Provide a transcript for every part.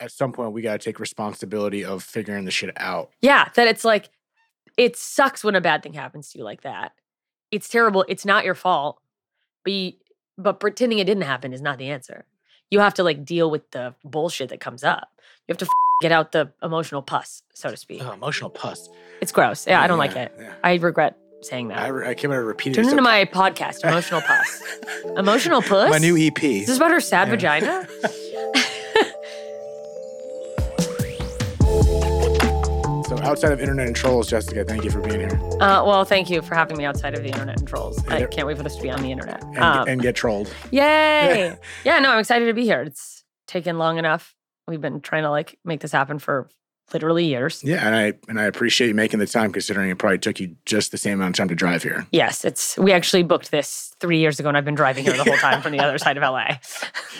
at some point we got to take responsibility of figuring the shit out. Yeah, that it's like it sucks when a bad thing happens to you like that. It's terrible. It's not your fault. But you, but pretending it didn't happen is not the answer. You have to like deal with the bullshit that comes up. You have to f- get out the emotional pus, so to speak. Oh, emotional pus. It's gross. Yeah, I don't like it. yeah. I regret saying that. I, re- I came out to repeat it. Turn so- into my podcast, Emotional Pus. Emotional Puss? my new EP. Is this about her sad Yeah. vagina? outside of internet and trolls, Jessica, thank you for being here Uh, well, thank you for having me outside of the internet and trolls. I there- can't wait for this to be on the internet. and, Um, and get trolled. yay! yeah, no, I'm excited to be here. It's taken long enough. We've been trying to like make this happen for literally years. Yeah, and I and I appreciate you making the time, considering it probably took you just the same amount of time to drive here. Yes, it's we actually booked this three years ago, and I've been driving here the whole time from the other side of LA.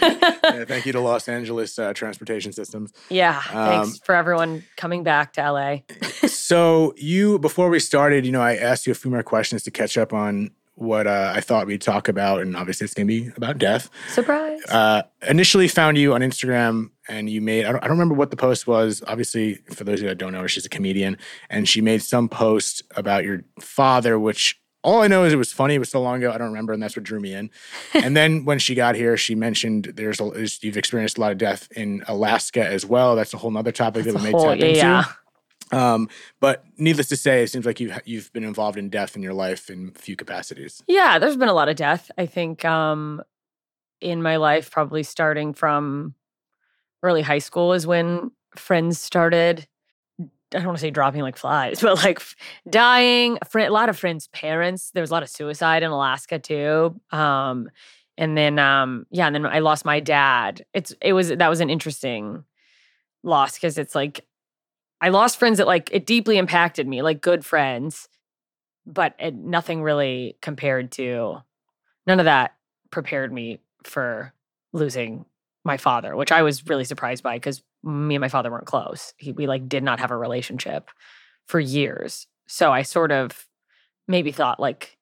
Yeah, thank you to Los Angeles uh, Transportation Systems. yeah, Um, thanks for everyone coming back to LA. so you, before we started, you know, I asked you a few more questions to catch up on what uh, I thought we'd talk about, and obviously it's gonna be about death. Surprise! Uh, initially found you on Instagram and you made, I don't, I don't remember what the post was. Obviously, for those of you that don't know her, she's a comedian and she made some post about your father, which all I know is it was funny. It was so long ago. I don't remember. And that's what drew me in. and then when she got here, she mentioned there's a, you've experienced a lot of death in Alaska as well. That's a whole nother topic that we may Whole- tap into. yeah. Um, but needless to say, it seems like you've, you've been involved in death in your life in few capacities. Yeah, there's been a lot of death. I think um, in my life, probably starting from early high school is when friends started. I don't want to say dropping like flies, but like dying. A, lot of friends' parents. There was a lot of suicide in Alaska too. Um, and then, um, yeah, and then I lost my dad. It's it was that was an interesting loss because it's like I lost friends that like it deeply impacted me, like good friends but it, nothing really compared to none of that prepared me for losing my father which i was really surprised by because me and my father weren't close he, we like did not have a relationship for years so i sort of maybe thought like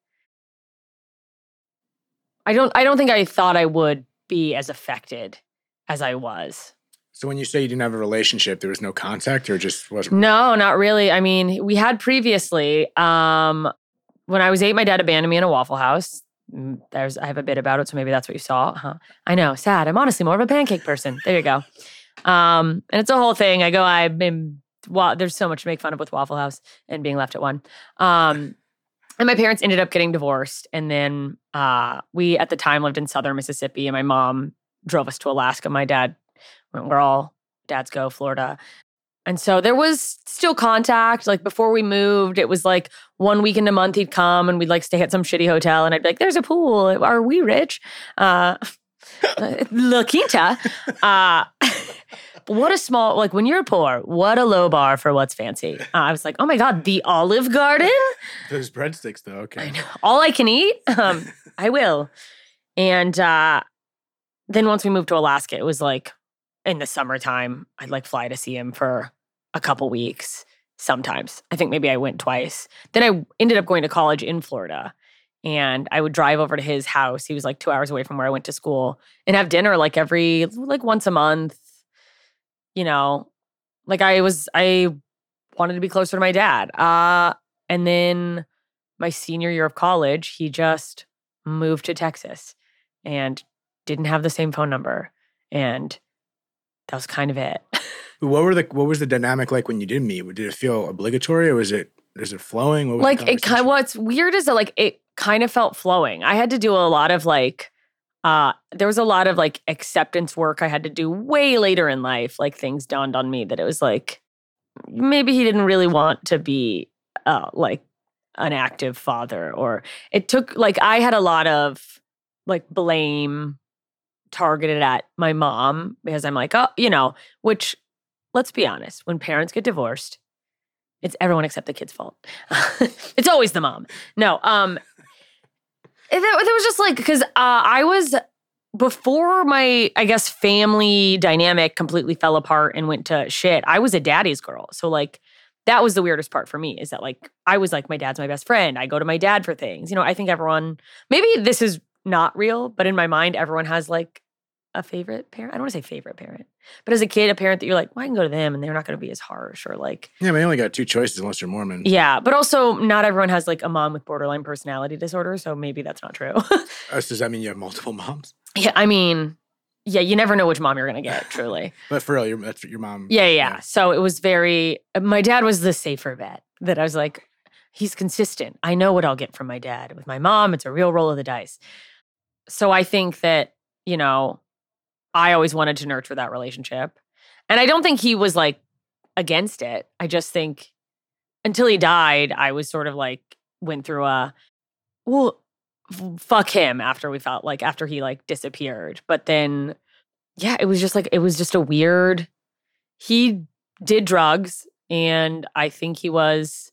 i don't i don't think i thought i would be as affected as i was So when you say you didn't have a relationship, there was no contact or just wasn't No, not really. I mean, we had previously. Um, when I was eight, my dad abandoned me in a Waffle House. Mm, There's, I have a bit about it, so maybe that's what you saw. Huh? I know, sad. I'm honestly more of a pancake person. There you go. Um, and it's a whole thing. I go, I am. Well, there's so much to make fun of with Waffle House and being left at one. Um, and my parents ended up getting divorced, and then uh, we at the time lived in southern Mississippi, and my mom drove us to Alaska. My dad, went we're all dads go Florida. And so there was still contact. Like before we moved, it was like one weekend a month he'd come and we'd like stay at some shitty hotel and I'd be like, there's a pool. Are we rich? Uh, La Quinta. Uh, what a small, like when you're poor, what a low bar for what's fancy. Uh, I was like, oh my God, the Olive Garden? Those breadsticks, though. Okay. I know. All I can eat? Um, I will. And uh, then once we moved to Alaska, it was like in the summertime, I'd like fly to see him for a couple weeks sometimes. I think maybe I went twice. Then I ended up going to college in Florida and I would drive over to his house. He was like two hours away from where I went to school and have dinner like every, like once a month. You know, like I was, I wanted to be closer to my dad. Uh, and then my senior year of college, he just moved to Texas and didn't have the same phone number. And that was kind of it. What were the what was the dynamic like when you did meet? Did it feel obligatory or was it is it flowing? Like it kind what's weird is that like it kind of felt flowing. I had to do a lot of like uh there was a lot of like acceptance work I had to do way later in life. Like things dawned on me that it was like maybe he didn't really want to be uh like an active father or it took like I had a lot of like blame targeted at my mom because I'm like, oh, you know, which let's be honest, when parents get divorced, it's everyone except the kid's fault. it's always the mom. No, um, it, it was just like because uh, I was before my I guess family dynamic completely fell apart and went to shit. I was a daddy's girl, so like that was the weirdest part for me is that like I was like my dad's my best friend. I go to my dad for things. You know, I think everyone maybe this is not real, but in my mind, everyone has like a favorite parent. I don't want to say favorite parent, but as a kid, a parent that you're like, well, I can go to them and they're not going to be as harsh or like, Yeah, but you only got two choices unless you're Mormon. yeah. But also, not everyone has like a mom with borderline personality disorder, so maybe that's not true. Uh, does that mean you have multiple moms? yeah, I mean, yeah, you never know which mom you're going to get, truly. But for real, your, that's your mom. Yeah, yeah, yeah. So it was very. My dad was the safer bet that I was like, he's consistent. I know what I'll get from my dad. With my mom, it's a real roll of the dice. So I think that you know, I always wanted to nurture that relationship, and I don't think he was like against it. I just think until he died, I was sort of like went through a well, f- fuck him after we felt like after he like disappeared, but then yeah, it was just like it was just a weird. He did drugs, and I think he was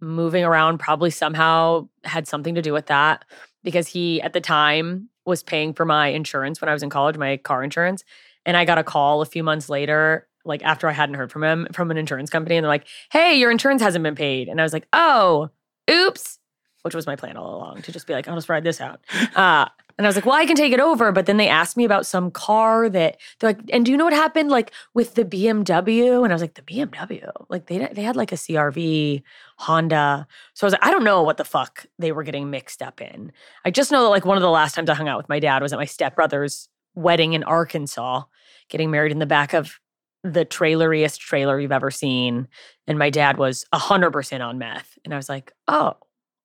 moving around. Probably somehow had something to do with that because he at the time was paying for my insurance when I was in college, my car insurance, and I got a call a few months later. Like after I hadn't heard from him from an insurance company, and they're like, "Hey, your insurance hasn't been paid," and I was like, "Oh, oops," which was my plan all along to just be like, "I'll just ride this out." Uh, and I was like, well, I can take it over. But then they asked me about some car that they're like, and do you know what happened like with the BMW? And I was like, the BMW? Like they they had like a CRV, Honda. So I was like, I don't know what the fuck they were getting mixed up in. I just know that like one of the last times I hung out with my dad was at my stepbrother's wedding in Arkansas, getting married in the back of the traileriest trailer you've ever seen. And my dad was 100% on meth. And I was like, oh,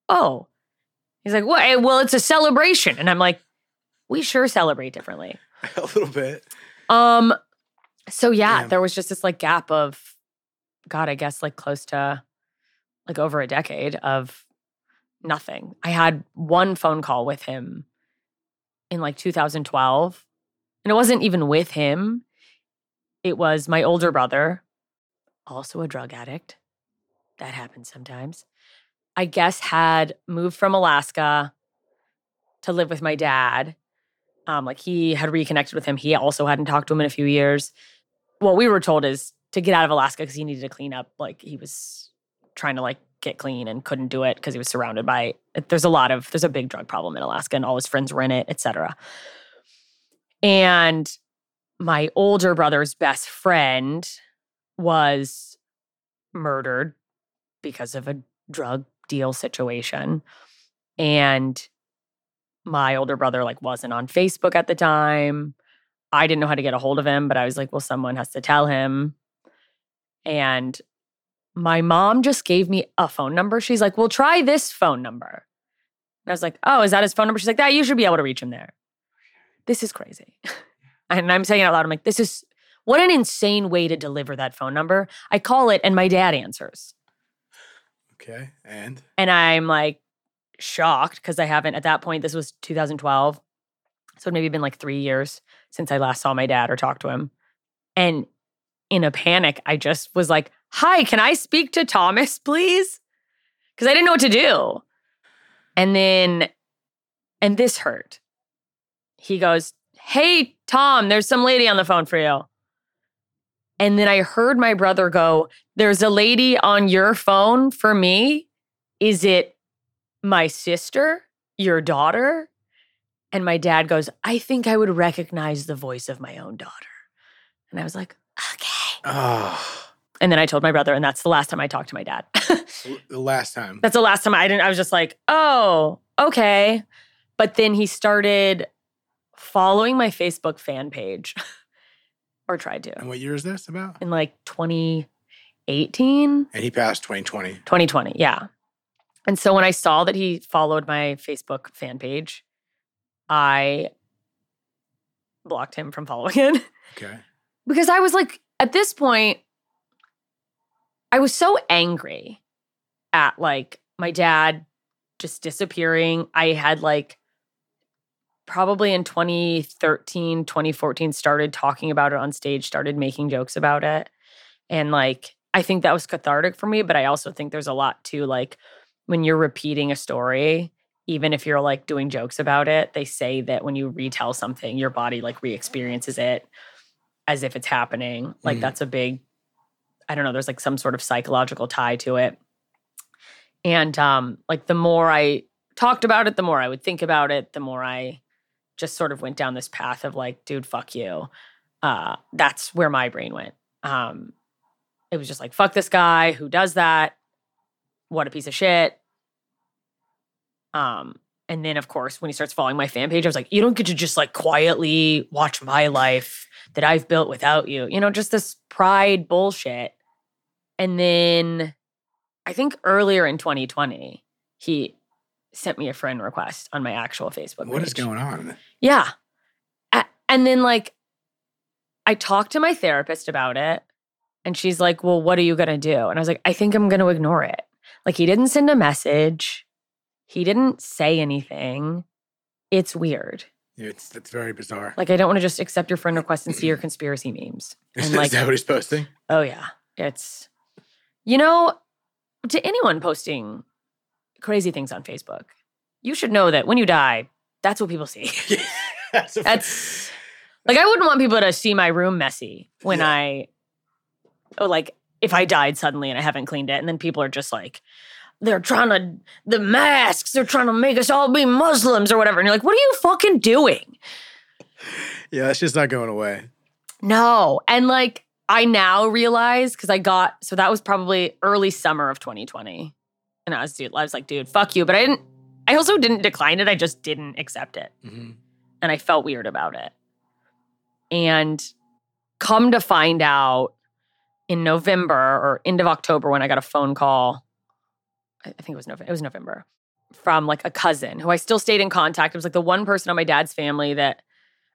oh. He's like, what? Well, it's a celebration. And I'm like, we sure celebrate differently. a little bit. Um, so yeah, Damn. there was just this like gap of God, I guess like close to like over a decade of nothing. I had one phone call with him in like 2012. And it wasn't even with him. It was my older brother, also a drug addict. That happens sometimes. I guess had moved from Alaska to live with my dad. Um, like he had reconnected with him. He also hadn't talked to him in a few years. What we were told is to get out of Alaska because he needed to clean up. Like he was trying to like get clean and couldn't do it because he was surrounded by. There's a lot of there's a big drug problem in Alaska, and all his friends were in it, etc. And my older brother's best friend was murdered because of a drug deal situation. And my older brother like wasn't on Facebook at the time. I didn't know how to get a hold of him, but I was like, well, someone has to tell him. And my mom just gave me a phone number. She's like, well, try this phone number. And I was like, oh, is that his phone number? She's like, that you should be able to reach him there. This is crazy. and I'm saying it out loud, I'm like, this is what an insane way to deliver that phone number. I call it and my dad answers. Okay. And And I'm like shocked because I haven't, at that point, this was 2012. So it maybe been like three years since I last saw my dad or talked to him. And in a panic, I just was like, Hi, can I speak to Thomas, please? Because I didn't know what to do. And then, and this hurt. He goes, Hey, Tom, there's some lady on the phone for you. And then I heard my brother go, There's a lady on your phone for me. Is it my sister, your daughter? And my dad goes, I think I would recognize the voice of my own daughter. And I was like, Okay. oh, And then I told my brother, and that's the last time I talked to my dad. the last time. that's the last time I didn't, I was just like, Oh, okay. But then he started following my Facebook fan page or tried to And what year is this about? in like 2018. And he passed 2020. 2020, yeah. And so when I saw that he followed my Facebook fan page, I blocked him from following it Okay. because I was like, at this point, I was so angry at like my dad just disappearing. I had like probably in 2013, 2014 started talking about it on stage, started making jokes about it. And like I think that was cathartic for me, but I also think there's a lot to like when you're repeating a story, even if you're like doing jokes about it, they say that when you retell something, your body like re-experiences it as if it's happening. Like Mhm. that's a big I don't know, there's like some sort of psychological tie to it. And um like the more I talked about it, the more I would think about it, the more I just sort of went down this path of like, dude, fuck you. Uh, that's where my brain went. Um, it was just like, fuck this guy who does that. What a piece of shit. Um, and then of course, when he starts following my fan page, I was like, you don't get to just like quietly watch my life that I've built without you. You know, just this pride bullshit. And then I think earlier in 2020, he sent me a friend request on my actual Facebook. What is page. going on? Yeah. And then, like, I talked to my therapist about it, and she's like, Well, what are you going to do? And I was like, I think I'm going to ignore it. Like, he didn't send a message, he didn't say anything. It's weird. It's that's very bizarre. Like, I don't want to just accept your friend request and see your conspiracy memes. is And, like, that what he's posting? oh, yeah. It's, you know, to anyone posting crazy things on Facebook, you should know that when you die, that's what people see. that's, That's like I wouldn't want people to see my room messy when Yeah. I oh like if I died suddenly and I haven't cleaned it and then people are just like they're trying to the masks they're trying to make us all be Muslims or whatever and you're like what are you fucking doing? yeah, that's just not going away. No. And like I now realize cuz I got so that was probably early summer of 2020 and I was dude I was like dude fuck you but I didn't I also didn't decline it I just didn't accept it. hmm and I felt weird about it. And come to find out in November or end of October when I got a phone call, I I think it was November, it was November, from like a cousin who I still stayed in contact. It was like the one person on my dad's family that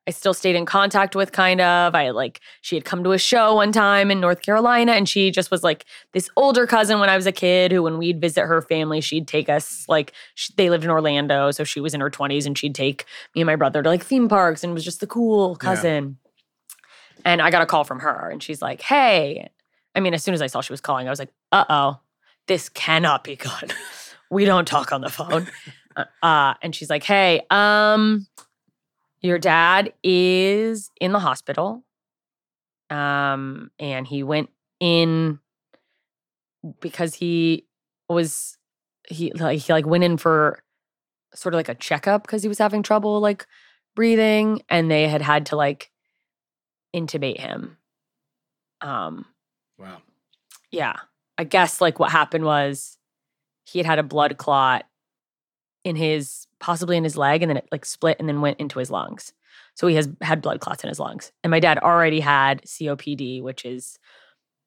I still stayed in contact with, kind of. I like, she had come to a show one time in North Carolina, and she just was like this older cousin when I was a kid who, when we'd visit her family, she'd take us, like, sh they lived in Orlando. So she was in her 20s, and she'd take me and my brother to like theme parks and was just the cool Yeah. cousin. And I got a call from her, and she's like, hey. I mean, as soon as I saw she was calling, I was like, uh oh, this cannot be good. we don't talk on the phone. Uh, uh, and she's like, hey, um, your dad is in the hospital. Um, and he went in because he was he like he like went in for sort of like a checkup because he was having trouble like breathing and they had had to like intubate him. Um, Wow. yeah. I guess like what happened was he had had a blood clot in his possibly in his leg and then it like split and then went into his lungs. So he has had blood clots in his lungs. And my dad already had COPD, which is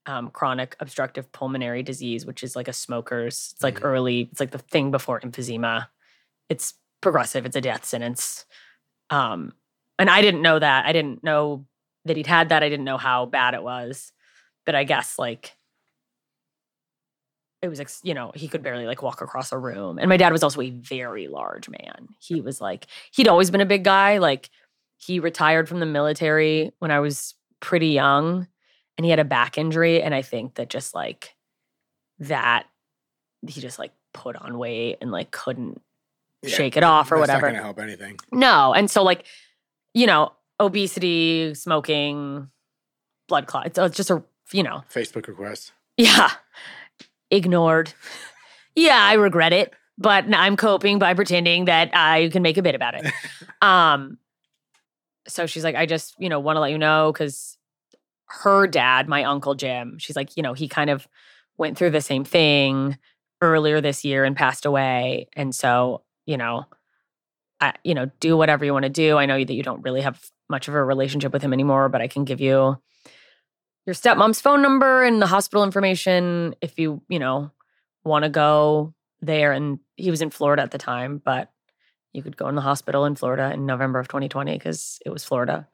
um, chronic obstructive pulmonary disease, which is like a smoker's. It's like Mhm. early. It's like the thing before emphysema. It's progressive. It's a death sentence. Um, and I didn't know that. I didn't know that he'd had that. I didn't know how bad it was. But I guess like it was, ex- you know, he could barely like walk across a room. And my dad was also a very large man. He was like, he'd always been a big guy. Like he retired from the military when I was pretty young and he had a back injury. And I think that just like that, he just like put on weight and like couldn't Yeah, shake it off or whatever. Not gonna help anything. No. And so, like, you know, obesity, smoking, blood clot. It's, it's just a, you know, Facebook request. yeah, ignored. yeah, I regret it, but I'm coping by pretending that I can make a bit about it. um, so she's like, I just, you know, want to let you know because her dad, my uncle Jim, she's like, you know, he kind of went through the same thing earlier this year and passed away, and so, you know, I, you know, do whatever you want to do. I know that you don't really have much of a relationship with him anymore, but I can give you your stepmom's phone number and the hospital information if you, you know, want to go there. And he was in Florida at the time, but you could go in the hospital in Florida in November of 2020 because it was Florida.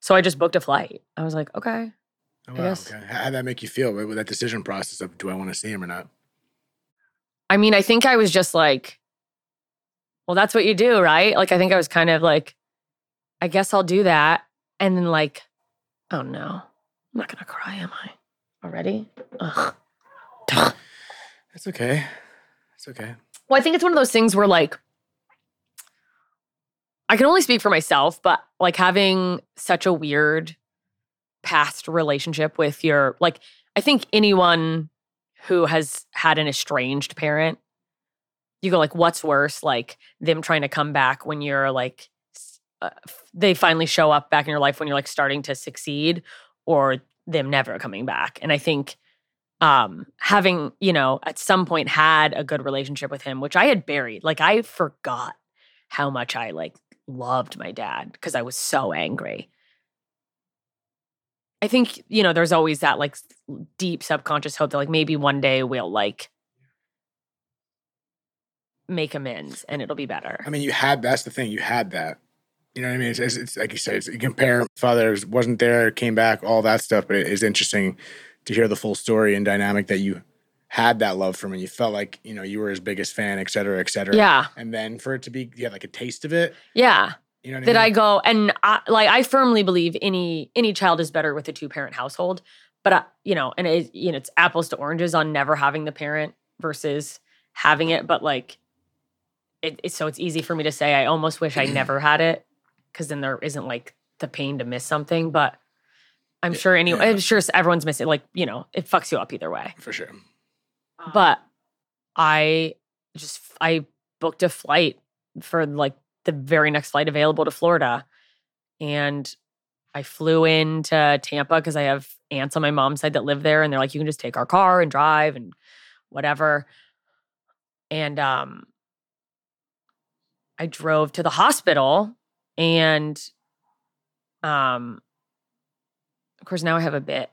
So I just booked a flight. I was like, okay. Oh, wow, okay. How would that make you feel with that decision process of do I want to see him or not? I mean, I think I was just like, well, that's what you do, right? Like, I think I was kind of like, I guess I'll do that. And then, like, oh no, I'm not going to cry, am I? Already? Ugh. It's okay. It's okay. Well, I think it's one of those things where like I can only speak for myself, but like having such a weird past relationship with your like I think anyone who has had an estranged parent you go like what's worse like them trying to come back when you're like uh, they finally show up back in your life when you're like starting to succeed or them never coming back. And I think um having, you know, at some point had a good relationship with him, which I had buried. Like I forgot how much I like loved my dad because I was so angry. I think, you know, there's always that like deep subconscious hope that like maybe one day we'll like make amends and it'll be better. I mean, you had that's the thing. You had that. You know what I mean? It's, it's, it's like you said. It's, you compare father wasn't there, came back, all that stuff. But it is interesting to hear the full story and dynamic that you had that love from, and you felt like you know you were his biggest fan, et cetera, et cetera. Yeah. And then for it to be, you had like a taste of it. Yeah. You know what that I I go and I, like I firmly believe any any child is better with a two parent household, but I, you know, and it, you know, it's apples to oranges on never having the parent versus having it. But like, it, it's so it's easy for me to say I almost wish I never had it because then there isn't like the pain to miss something. But I'm Yeah, sure any yeah. I'm sure everyone's missing like you know it fucks you up either way. for sure. But I just I booked a flight for like the very next flight available to Florida. And I flew into Tampa because I have aunts on my mom's side that live there and they're like, you can just take our car and drive and whatever. And um I drove to the hospital and um of course now I have a bit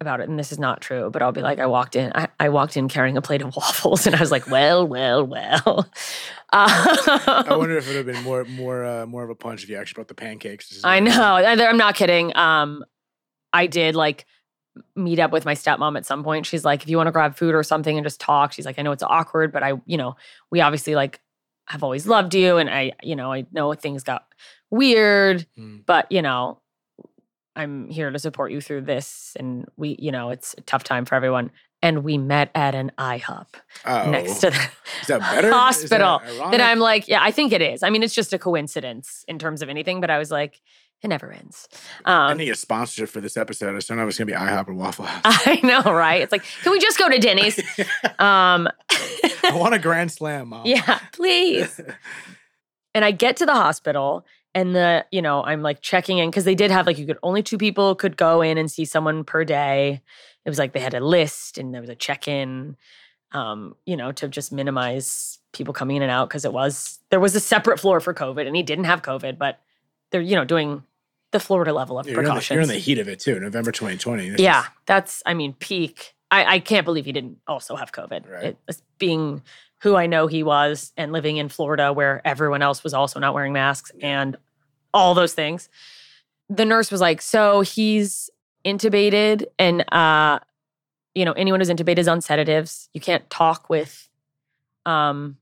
about it and this is not true but i'll be like i walked in i, I walked in carrying a plate of waffles and i was like well well well. I um, wonder if it would have been more, more, uh, more of a punch if you actually brought the pancakes. This is i know. I- i'm not kidding. Um i did like meet up with my stepmom at some point. She's like if you want to grab food or something and just talk she's like i know it's awkward but i you know we obviously like have always loved you and i you know i know things got weird Mm. but you know i'm here to support you through this and we you know it's a tough time for everyone and we met at an ihop Oh, next to the that better? Is that hospital that i'm like yeah i think it is i mean it's just a coincidence in terms of anything but i was like it never ends I um need a sponsorship for this episode. I don't know if it's gonna be IHOP or Waffle House. i know right it's like can we just go to denny's um I want a grand slam, mom. yeah please and I get to the hospital and the, you know, I'm like checking in because they did have like you could only two people could go in and see someone per day. It was like they had a list and there was a check-in, um, you know, to just minimize people coming in and out because it was there was a separate floor for COVID and he didn't have COVID, but they're, you know, doing the Florida level of You're in, the, precautions. you're in the heat of it too, November 2020. This Yeah, is- that's I mean peak. I, I can't believe he didn't also have COVID. Right. It, it's being who I know he was and living in Florida where everyone else was also not wearing masks and all those things. The nurse was like, "So he's intubated, and uh, you know anyone who's intubated is on sedatives. You can't talk with um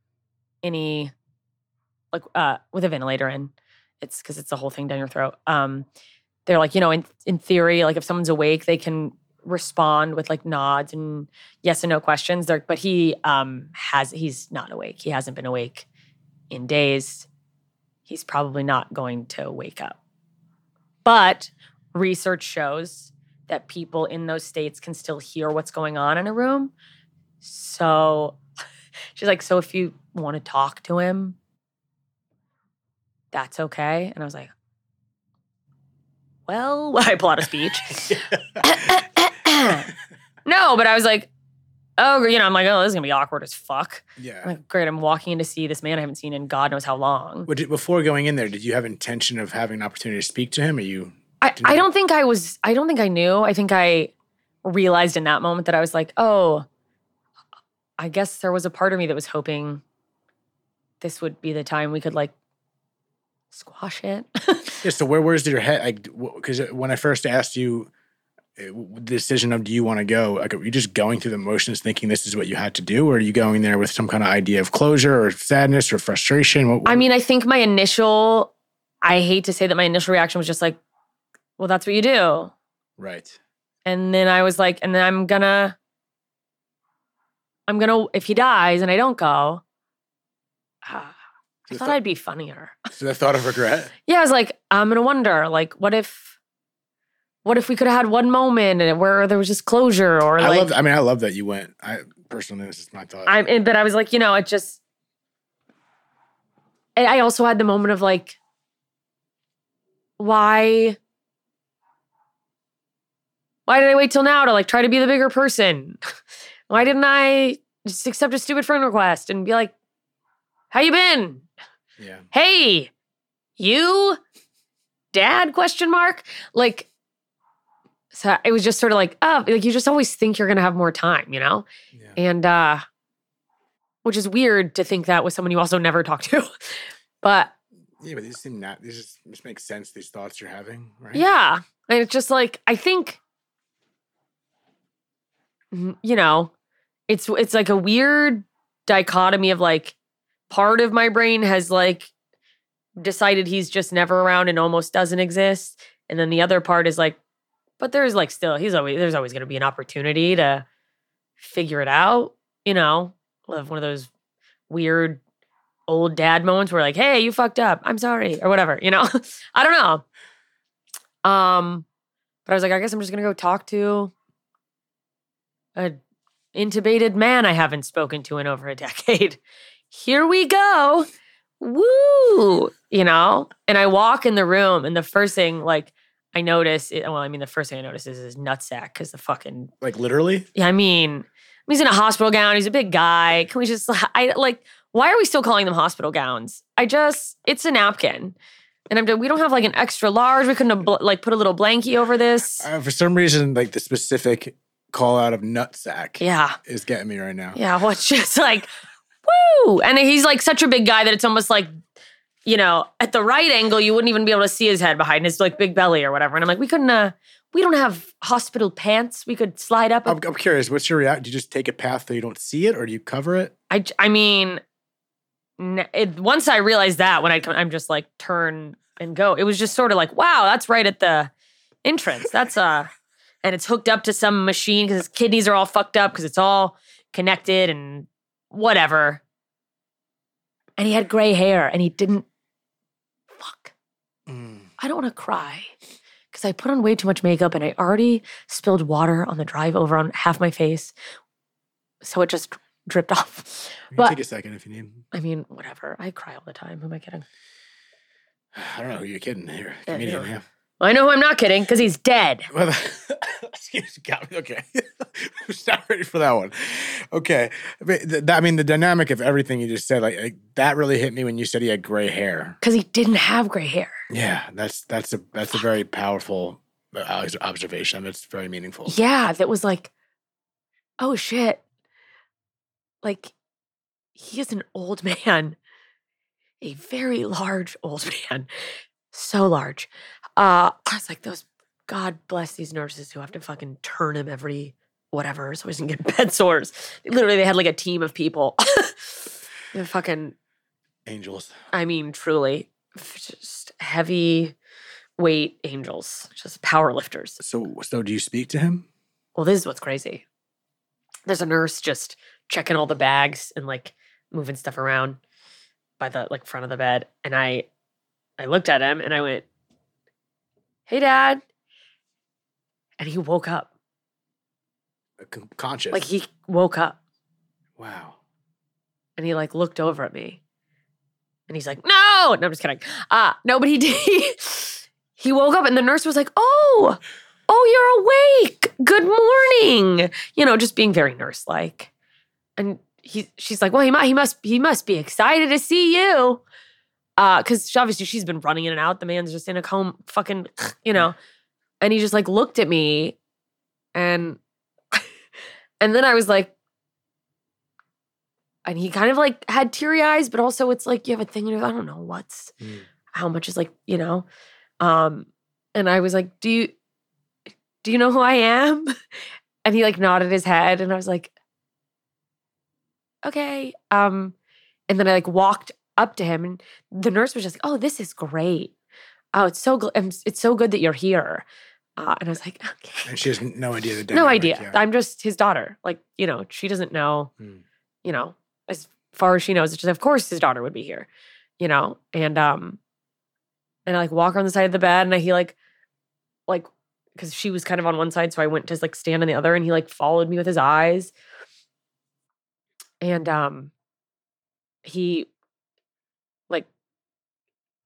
any like uh with a ventilator in. It's because it's the whole thing down your throat. Um, they're like, you know, in in theory, like if someone's awake, they can respond with like nods and yes and no questions. They're, but he um has he's not awake. He hasn't been awake in days. He's probably not going to wake up. But research shows that people in those states can still hear what's going on in a room. So she's like, so if you want to talk to him, that's okay. And I was like, well, I pull out a speech. no, but I was like, oh, you know, I'm like, oh, this is gonna be awkward as fuck. I'm yeah. like, great, I'm walking in to see this man I haven't seen in God knows how long. What did- before going in there, did you have intention of having an opportunity to speak to him? Or you? I, I don't think I was, I don't think I knew. I think I realized in that moment that I was like, oh, I guess there was a part of me that was hoping this would be the time we could like squash it. Yeah. So where where's your head? Like, because when I first asked you uh, the decision of do you want to go, like, are you just going through the motions, thinking this is what you had to do, or are you going there with some kind of idea of closure or sadness or frustration? What, I mean, I think my initial, I hate to say that my initial reaction was just like, well, that's what you do. right. And then I was like, and then I'm gonna, I'm gonna, if he dies and I don't go, ah, I thought thought- I'd be funnier. So the thought of regret. Yeah, I was like, I'm gonna wonder, like, what if, what if we could have had one moment and where there was just closure, or I like, love. I mean, I love that you went. I personally, this is my thought. I'm, but I was like, you know, it just, and I also had the moment of like, why why did I wait till now to like try to be the bigger person? why didn't I just accept a stupid friend request and be like, how you been? Yeah. Hey, you dad question mark? Like so it was just sort of like, oh, like you just always think you're gonna have more time, you know? Yeah. And uh which is weird to think that with someone you also never talk to. but Yeah, but these seem not. These just, just make sense. These thoughts you're having, right? Yeah. And it's just like I think you know, it's it's like a weird dichotomy of like part of my brain has like decided he's just never around and almost doesn't exist. And then the other part is like, but there's like still he's always there's always gonna be an opportunity to figure it out, you know. Love one of those weird old dad moments where like, hey, you fucked up. I'm sorry, or whatever, you know. I don't know. Um, but I was like, I guess I'm just gonna go talk to a intubated man I haven't spoken to in over a decade. Here we go. Woo! You know? And I walk in the room, and the first thing, like, I notice, it, well, I mean, the first thing I notice is his nutsack because the fucking, Like literally. yeah, I mean, he's in a hospital gown. He's a big guy. Can we just, I like, why are we still calling them hospital gowns? I just, it's a napkin. And I'm, we don't have like an extra large. We couldn't have bl- like put a little blankie over this. Uh, for some reason, like the specific call out of nutsack Yeah. is getting me right now. Yeah, what's just like, woo! And he's like such a big guy that it's almost like, you know, at the right angle, you wouldn't even be able to see his head behind his like big belly or whatever. And I'm like, we couldn't, uh, we don't have hospital pants. We could slide up. I'm, I'm curious. What's your reaction? Do you just take a path so you don't see it, or do you cover it? I, I mean, it, once I realized that, when I come, I'm just like turn and go. It was just sort of like, wow, that's right at the entrance. That's uh, and it's hooked up to some machine because his kidneys are all fucked up because it's all connected and whatever. And he had gray hair and he didn't. Fuck. Mm. I don't want to cry because I put on way too much makeup and I already spilled water on the drive over on half my face. So it just dripped off. But- take a second if you need. I mean, whatever. I cry all the time. Who am I kidding? I don't know who you're kidding here. Yeah, Comedian, yeah. I know who I'm not kidding because he's dead. Well, excuse me. Okay, I'm not ready for that one. Okay, but th- that- I mean the dynamic of everything you just said, like, like that really hit me when you said he had gray hair. Because he didn't have gray hair. Yeah, that's that's a that's a very powerful uh, observation. It's very meaningful. Yeah, that was like, oh shit. Like, he is an old man, a very large old man, so large. Uh, I was like, those, God bless these nurses who have to fucking turn him every whatever so he doesn't get bed sores. Literally, they had like a team of people. They're fucking Angels. I mean, truly, just heavy weight angels, just power lifters. So so do you speak to him? Well, this is what's crazy. There's a nurse just checking all the bags and like moving stuff around by the like front of the bed, and I, I looked at him and I went, "Hey, Dad," and he woke up. Uh, Conscious. Like he woke up wow. and he like looked over at me, and he's like, "No, no, I'm just kidding." Uh no, but he did. he woke up, and the nurse was like, "Oh, oh, you're awake. Good morning." You know, just being very nurse-like, and he, she's like, "Well, he he must, he must be excited to see you." Uh, because obviously she's been running in and out. The man's just in a coma, fucking, you know. And he just like looked at me, and and then I was like, and he kind of like had teary eyes, but also it's like you have a thing, and I don't know what's Mm. how much is like, you know. Um, and I was like, Do you do you know who I am? And he like nodded his head, and I was like, Okay. Um, and then I like walked up to him, and the nurse was just like, Oh, this is great. Oh, it's so I'm- it's so good that you're here. Uh, and I was like, okay. And she has no idea the No idea. yeah. I'm just his daughter. Like, you know, she doesn't know, Hmm. you know, as far as she knows, it's just of course his daughter would be here, you know? And um and I like walk on the side of the bed and I, he like like because she was kind of on one side, so I went to like stand on the other and he like followed me with his eyes. And um he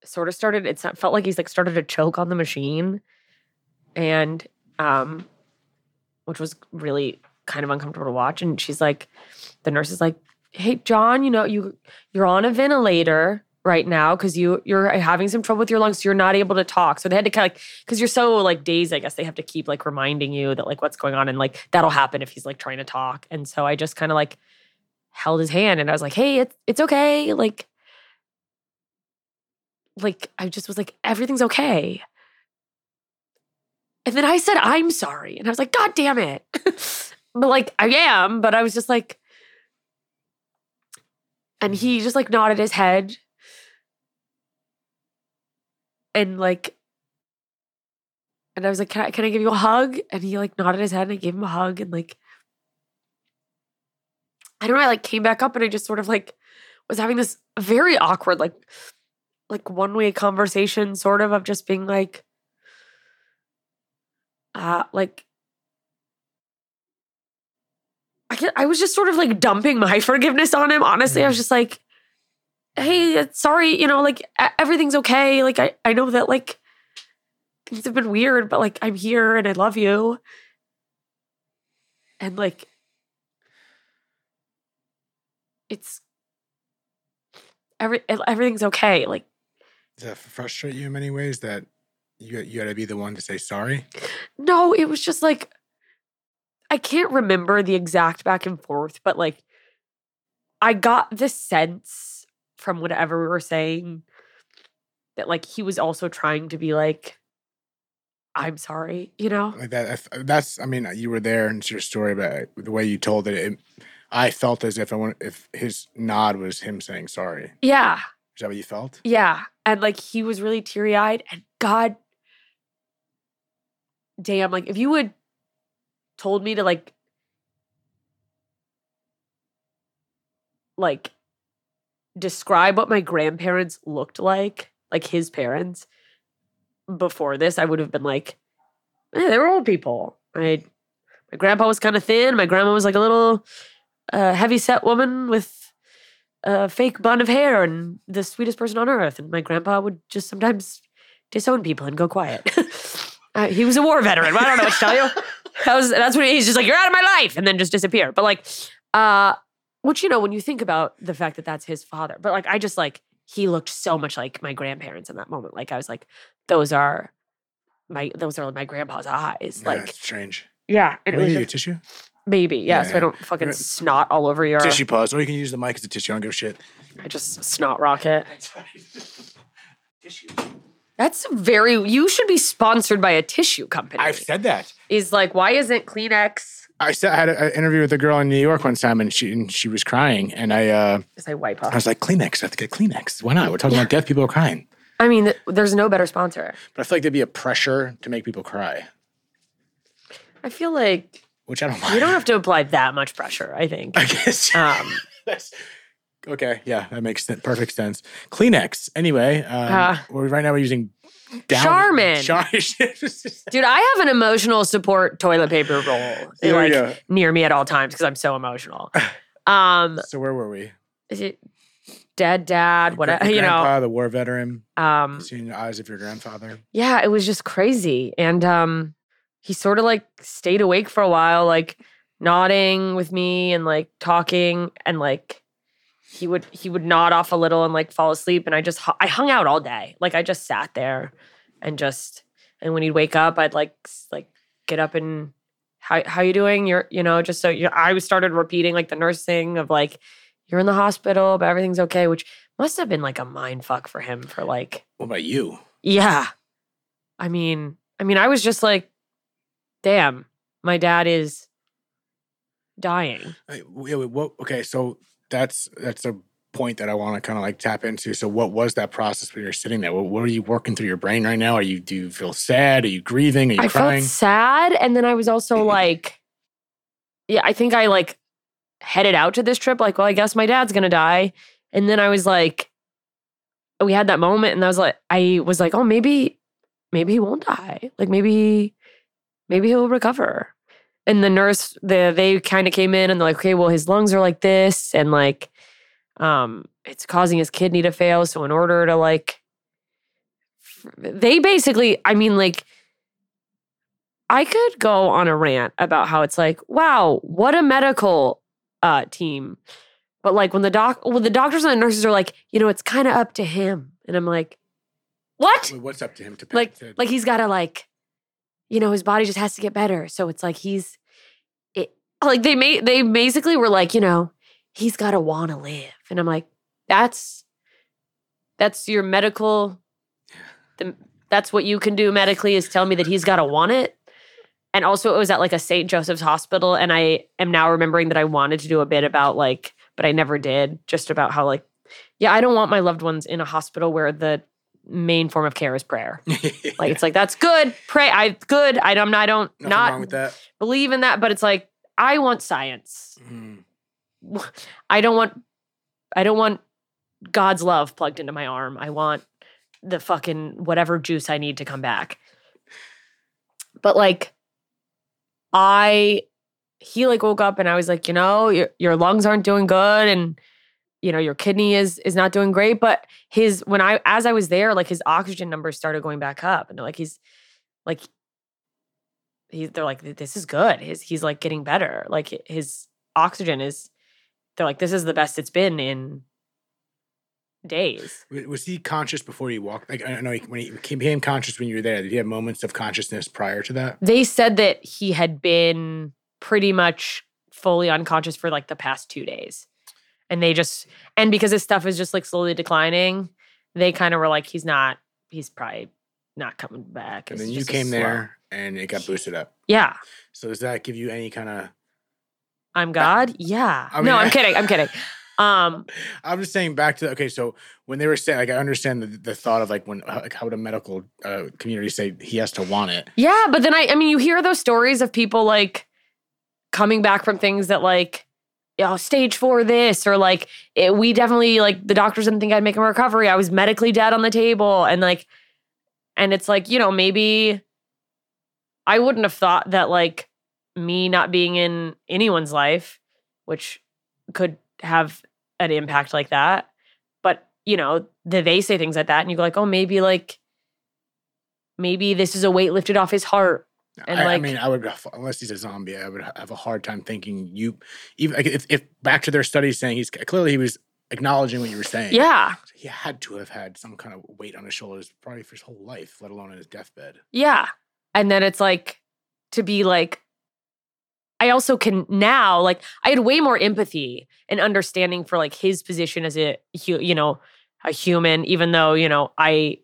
sort of started it felt like he's like started to choke on the machine and um which was really kind of uncomfortable to watch. And she's like the nurse is like hey john you know you you're on a ventilator right now because you you're having some trouble with your lungs so you're not able to talk. So they had to kind of like because you're so like dazed i guess they have to keep like reminding you that like what's going on and like that'll happen if he's like trying to talk. And so i just kind of like held his hand and i was like hey it's, it's okay like like I just was like, everything's okay. And then I said, I'm sorry. And I was like, God damn it. but like, I am, but I was just like, and he just like nodded his head. And like, and I was like, can I, can I give you a hug? And he like nodded his head and I gave him a hug. And like, I don't know, I like came back up and I just sort of like was having this very awkward, like, like one way conversation, sort of, of just being like, uh, like, I, get, I was just sort of like dumping my forgiveness on him. Honestly, I was just like, hey, uh, sorry, you know, like everything's okay. Like, I, I know that like things have been weird, but like I'm here and I love you. And like, it's every everything's okay. Like does that frustrate you in many ways that you you got to be the one to say sorry? No, it was just like I can't remember the exact back and forth, but like I got the sense from whatever we were saying that like he was also trying to be like I'm sorry, you know? Like that that's I mean you were there and it's your story but the way you told it, it I felt as if I want if his nod was him saying sorry. Yeah. Is that what you felt? Yeah. And like he was really teary eyed. And God damn, like if you had told me to like, like describe what my grandparents looked like, like his parents, before this, I would have been like, eh, they were old people. I, my grandpa was kind of thin. My grandma was like a little uh, heavy set woman with a fake bun of hair and the sweetest person on earth. And my grandpa would just sometimes disown people and go quiet. uh, he was a war veteran. I don't know what to tell you. That was, that's what he's just like, you're out of my life, and then just disappear. But like, uh, which you know, when you think about the fact that that's his father, but like, I just like he looked so much like my grandparents in that moment. Like I was like, those are my those are my grandpa's eyes. Yeah, like strange. Yeah. And it was just, tissue. Maybe, yeah, yeah, so I don't fucking yeah. snot all over your tissue pause. Or you can use the mic as a tissue. I don't give a shit. I just snot rocket. That's very. You should be sponsored by a tissue company. I've said that. Is like, why isn't Kleenex? I said I had an interview with a girl in New York one time, and she and she was crying, and I uh, I wipe off. I was like, Kleenex. I have to get Kleenex. Why not? We're talking yeah. about deaf people are crying. I mean, th- there's no better sponsor. But I feel like there'd be a pressure to make people cry. I feel like which I don't mind. You don't have to apply that much pressure, I think. I guess. Um, okay. Yeah, that makes perfect sense. Kleenex. Anyway, um, uh, right now we're using down, Charmin. Char- Dude, I have an emotional support toilet paper roll like, near me at all times because I'm so emotional. Um, so where were we? Is it dead dad? Whatever you know, the war veteran. Um, seeing the eyes of your grandfather. Yeah, it was just crazy, and um, he sort of like stayed awake for a while, like nodding with me and like talking and like he would he would nod off a little and like fall asleep and I just I hung out all day. Like I just sat there and just and when he'd wake up I'd like like get up and how how you doing? You're you know just so you I started repeating like the nursing of like you're in the hospital but everything's okay, which must have been like a mind fuck for him for like What about you? Yeah. I mean, I mean I was just like damn, my dad is dying. What, okay, so that's that's a point that I want to kind of like tap into. So, what was that process when you're sitting there? What, what, are you working through your brain right now? Are you do you feel sad? Are you grieving? Are you crying? I crying? felt sad, and then I was also like, yeah, I think I like headed out to this trip. Like, well, I guess my dad's gonna die, and then I was like, we had that moment, and I was like, I was like, oh, maybe, maybe he won't die. Like, maybe maybe he'll recover. And the nurse, the they kind of came in and they're like, okay, well, his lungs are like this, and like, um, it's causing his kidney to fail. So in order to like they basically, I mean, like, I could go on a rant about how it's like, wow, what a medical uh, team. But like when the doc, when the doctors and the nurses are like, you know, it's kind of up to him, and I'm like, what? What's up to him to Like, to- like he's got to like, you know, his body just has to get better. So it's like he's, it like they made they basically were like, you know, he's got to want to live, and I'm like, that's that's your medical. The, that's what you can do medically is tell me that he's got to want it. And also, it was at like a St. Joseph's hospital, and I am now remembering that I wanted to do a bit about like, but I never did. Just about how like, yeah, I don't want my loved ones in a hospital where the main form of care is prayer. Like it's like that's good. Pray. I good. I don't. I don't Nothing not with that. believe in that. But it's like I want science. Mm. I don't want. I don't want God's love plugged into my arm. I want the fucking whatever juice I need to come back. But like, I he like woke up and I was like, you know, your your lungs aren't doing good and you know your kidney is is not doing great. But his when I as I was there, like his oxygen numbers started going back up, and like he's like he's they're like this is good. His he's like getting better. Like his oxygen is they're like this is the best it's been in days. Was he conscious before he walked? Like I know he, when he became conscious when you were there. Did he have moments of consciousness prior to that? They said that he had been pretty much fully unconscious for like the past 2 days. And they just and because his stuff is just like slowly declining, they kind of were like he's not he's probably not coming back. And then you came there and it got boosted up. Yeah. So does that give you any kind of? I'm God. Yeah. I mean, no, I'm kidding. I'm kidding. Um I'm just saying back to okay. So when they were saying, like, I understand the, the thought of like when like how would a medical uh, community say he has to want it? Yeah, but then I I mean you hear those stories of people like coming back from things that like oh stage 4 this or like it, we definitely like the doctors didn't think I'd make a recovery. I was medically dead on the table and like and it's like, you know, maybe I wouldn't have thought that like me not being in anyone's life which could have an impact like that. But, you know, they they say things like that and you go like, "Oh, maybe like maybe this is a weight lifted off his heart And, I, I mean, I would unless he's a zombie, I would have a hard time thinking you even like if, if back to their studies saying he's clearly he was acknowledging what you were saying. Yeah. he had to have had some kind of weight on his shoulders probably for his whole life, let alone in his deathbed. Yeah. And then it's like to be like, I also can now, like, I had way more empathy and understanding for like his position as a, you know, a human, even though, you know, I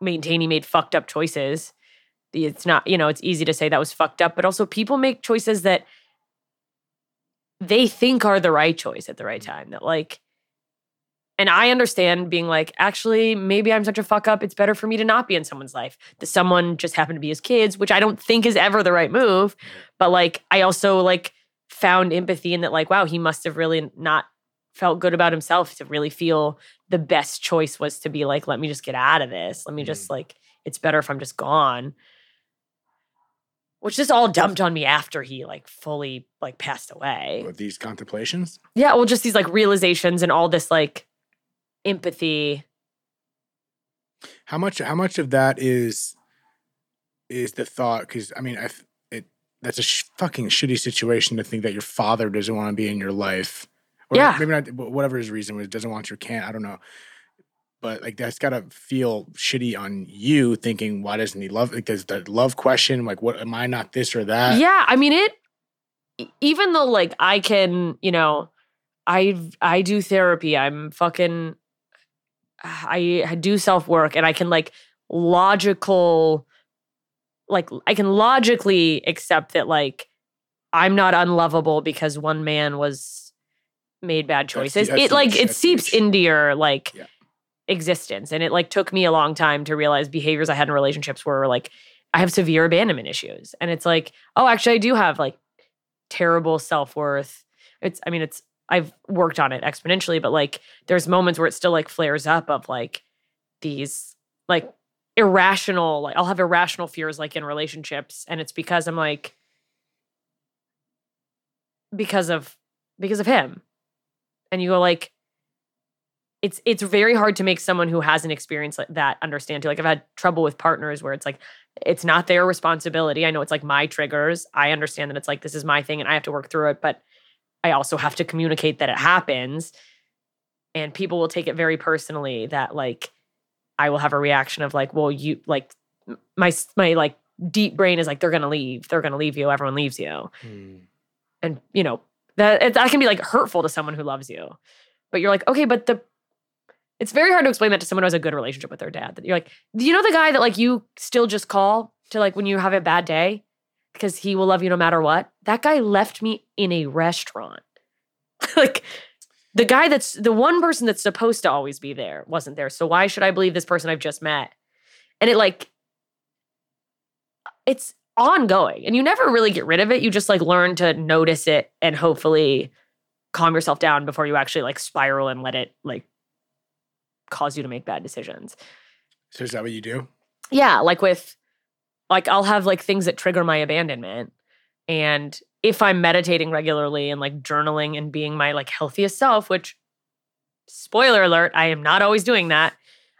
maintain he made fucked up choices. It's not, you know, it's easy to say that was fucked up, but also people make choices that they think are the right choice at the right mm. time. That like, and I understand being like, actually, maybe I'm such a fuck up. It's better for me to not be in someone's life. that someone just happened to be his kids, which I don't think is ever the right move. But like, I also like found empathy in that, like, wow, he must have really not felt good about himself to really feel the best choice was to be like, let me just get out of this. Let me just mm. like, it's better if I'm just gone. Which just all dumped on me after he like fully like passed away. With these contemplations, Yeah, well, just these like realizations and all this like empathy. how much how much of that is is the thought? Because I mean, I it that's a sh- fucking shitty situation to think that your father doesn't want to be in your life. Or Yeah. maybe not. Whatever his reason was, doesn't want your can't. I don't know. But like that's gotta feel shitty on you, thinking why doesn't he love? Like there's the love question, like what am I not this or that? yeah, I mean it. Even though like I can, you know, I I do therapy. I'm fucking. I, do self work and I can like logical, like I can logically accept that like I'm not unlovable because one man was made bad choices. that's it like it seeps huge. into your like Yeah. Existence, and it like took me a long time to realize behaviors I had in relationships were like I have severe abandonment issues, and it's like oh actually I do have like terrible self worth. It's I mean it's I've worked on it exponentially, but like there's moments where it still like flares up of like these like irrational like I'll have irrational fears like in relationships and it's because I'm like because of because of him. And you go like it's it's very hard to make someone who hasn't experienced like that understand too. Like I've had trouble with partners where it's like it's not their responsibility. I know it's like my triggers. I understand that it's like this is my thing and I have to work through it, but I also have to communicate that it happens. And people will take it very personally that like I will have a reaction of like, well, you like my my like deep brain is like they're gonna leave, they're gonna leave you, everyone leaves you, Mm. and you know that that can be like hurtful to someone who loves you, but you're like, okay, but the it's very hard to explain that to someone who has a good relationship with their dad. That you're like, do you know the guy that like you still just call to like when you have a bad day because he will love you no matter what? That guy left me in a restaurant, like. The guy that's the one person that's supposed to always be there wasn't there. So why should I believe this person I've just met? And it like it's ongoing and you never really get rid of it. You just like learn to notice it and hopefully calm yourself down before you actually like spiral and let it like cause you to make bad decisions. So is that what you do? Yeah, like with like I'll have like things that trigger my abandonment and if I'm meditating regularly and like journaling and being my like healthiest self, which spoiler alert, I am not always doing that.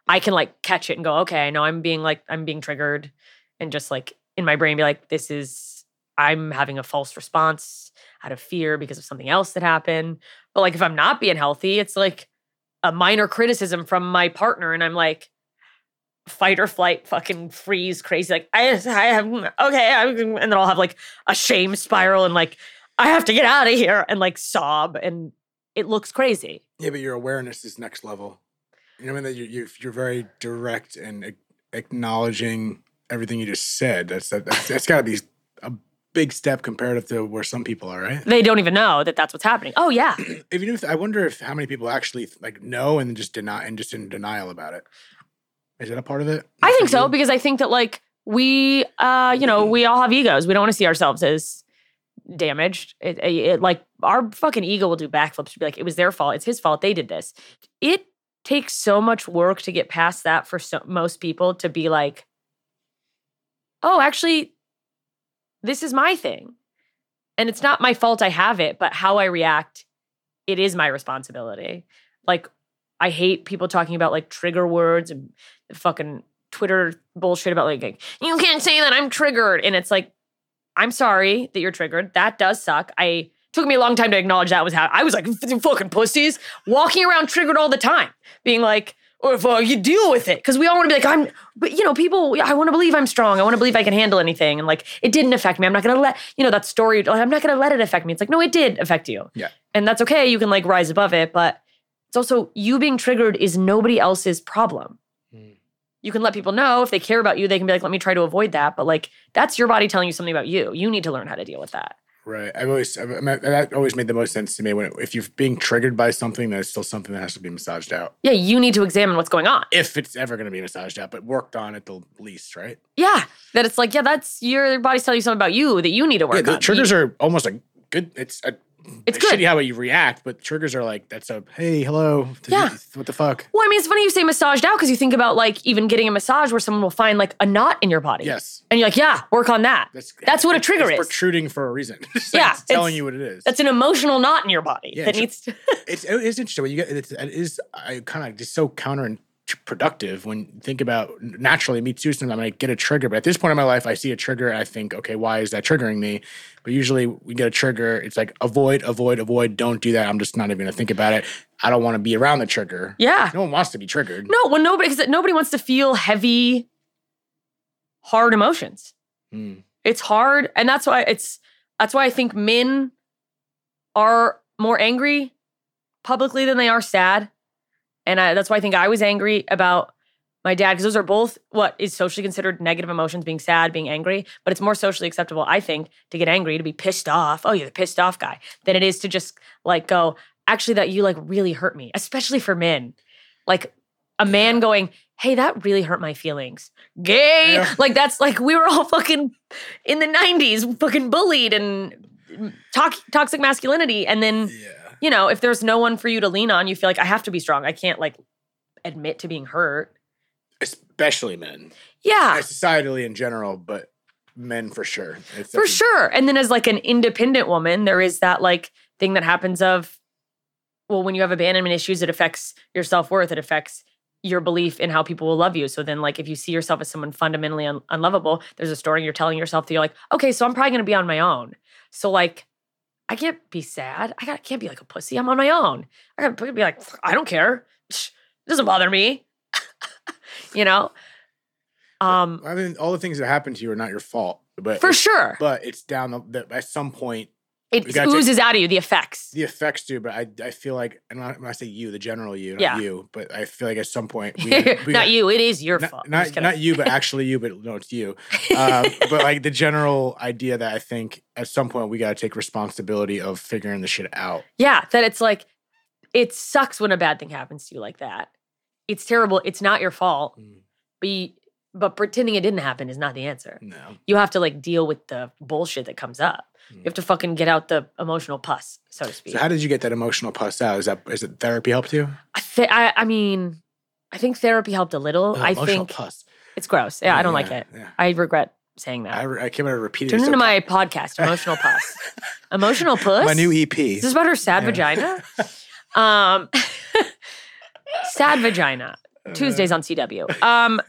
I can like catch it and go, okay, I know I'm being like I'm being triggered and just like in my brain be like this is I'm having a false response out of fear because of something else that happened. But like if I'm not being healthy, it's like a minor criticism from my partner and I'm like fight or flight fucking freeze crazy like I I have okay I'm, and then I'll have like a shame spiral and like I have to get out of here and like sob and it looks crazy. Yeah, but your awareness is next level. You know, what I mean that you you you're very direct and acknowledging everything you just said. That's that, that's, that's got to be big step comparative to where some people are, right? They don't even know that that's what's happening. Oh yeah. If you do, I wonder if how many people actually like know and then just deny and just in denial about it. Is that a part of it? I think so because I think that like we uh you know we all have egos. We don't want to see ourselves as damaged. It, it, it- like our fucking ego will do backflips to be like it was their fault. It's his fault. They did this. It takes so much work to get past that for so, most people to be like oh actually this is my thing. And it's not my fault I have it, but how I react it is my responsibility. Like I hate people talking about like trigger words and fucking Twitter bullshit about like, you can't say that I'm triggered. And it's like, I'm sorry that you're triggered. That does suck. I took me a long time to acknowledge that was how I was like fucking pussies walking around triggered all the time, being like, or if uh, you deal with it, because we all want to be like, I'm, but you know, people, I want to believe I'm strong. I want to believe I can handle anything, and like, it didn't affect me. I'm not gonna let, you know, that story. like, I'm not gonna let it affect me. It's like, no, it did affect you. Yeah. and that's okay. You can like rise above it, but it's also you being triggered is nobody else's problem Mm. you can let people know if they care about you they can be like let me try to avoid that but like that's your body telling you something about you you need to learn how to deal with that Right. I've always I've, that always made the most sense to me when if you're being triggered by something, that's still something that has to be massaged out. yeah you need to examine what's going on If it's ever going to be massaged out, but worked on at the least, right? yeah that it's like yeah that's your body's telling you something about you that you need to work Yeah, the on triggers are almost a good. It's a. It's it's good. shitty how you react, but triggers are like that's a hey hello. Did you- Yeah. what the fuck? well i mean it's funny you say massaged out because you think about like even getting a massage where someone will find like a knot in your body Yes, and you're like yeah work on that that's That's what a trigger it's is. protruding for a reason. It's Yeah, it's telling it's- you what it is. that's an emotional knot in your body Yeah, that needs to it's it is interesting when you get it's, it is I kind of just so counterproductive when think about naturally me too sometimes I might get a trigger but at this point in my life I see a trigger and I think okay why is that triggering me? But usually we get a trigger it's like avoid avoid avoid don't do that I'm just not even gonna think about it. I don't want to be around the trigger. Yeah. No one wants to be triggered. No when nobody because nobody wants to feel heavy hard emotions. Hmm. it's hard and that's why it's that's why i think men are more angry publicly than they are sad and I, that's why i think i was angry about my dad because those are both what is socially considered negative emotions being sad being angry but it's more socially acceptable i think to get angry to be pissed off. Oh you're the pissed off guy than it is to just like go actually that you like really hurt me especially for men. Like a man going hey that really hurt my feelings. Gay. Yeah. like that's like we were all fucking in the 90s fucking bullied and mm, talk, toxic masculinity and then yeah you know if there's no one for you to lean on you feel like i have to be strong i can't like admit to being hurt especially men yeah societally in general but men for sure it's for sure and then as like an independent woman there is that like thing that happens of well, when you have abandonment issues, it affects your self worth. It affects your belief in how people will love you. So then, like, if you see yourself as someone fundamentally un- unlovable, there's a story you're telling yourself that you're like, okay, so I'm probably going to be on my own. So like, I can't be sad. I got, can't be like a pussy. I'm on my own. I got to be like, I don't care. It doesn't bother me. you know. Um, I mean, all the things that happened to you are not your fault, but for sure, But it's down the at some point it take- oozes out of you the effects. the effects do. But I I feel like and when I- when I say you, the general you, not Yeah. you, but I feel like at some point we, we not you. It is your Not, fault. Not, not you, but actually you, but no, it's you. Um, but like the general idea that I think at some point we got to take responsibility of figuring the shit out. Yeah, that it's like it sucks when a bad thing happens to you like that. It's terrible. It's not your fault. Mm. But you, but pretending it didn't happen is not the answer. No. You have to like deal with the bullshit that comes up. You have to fucking get out the emotional pus, so to speak. So how did you get that emotional pus out? Is that is it therapy helped you? I, thi- I, I mean, I think therapy helped a little. Oh, I emotional think pus. it's gross. Yeah, I don't like it. Yeah. I regret saying that. I, re- I came out repeating. Tune it so into ca- my podcast, Emotional Pus. Emotional Puss. my new EP. Is this about her sad Yeah. vagina? Um, sad vagina. Uh, Tuesdays on CW. Um,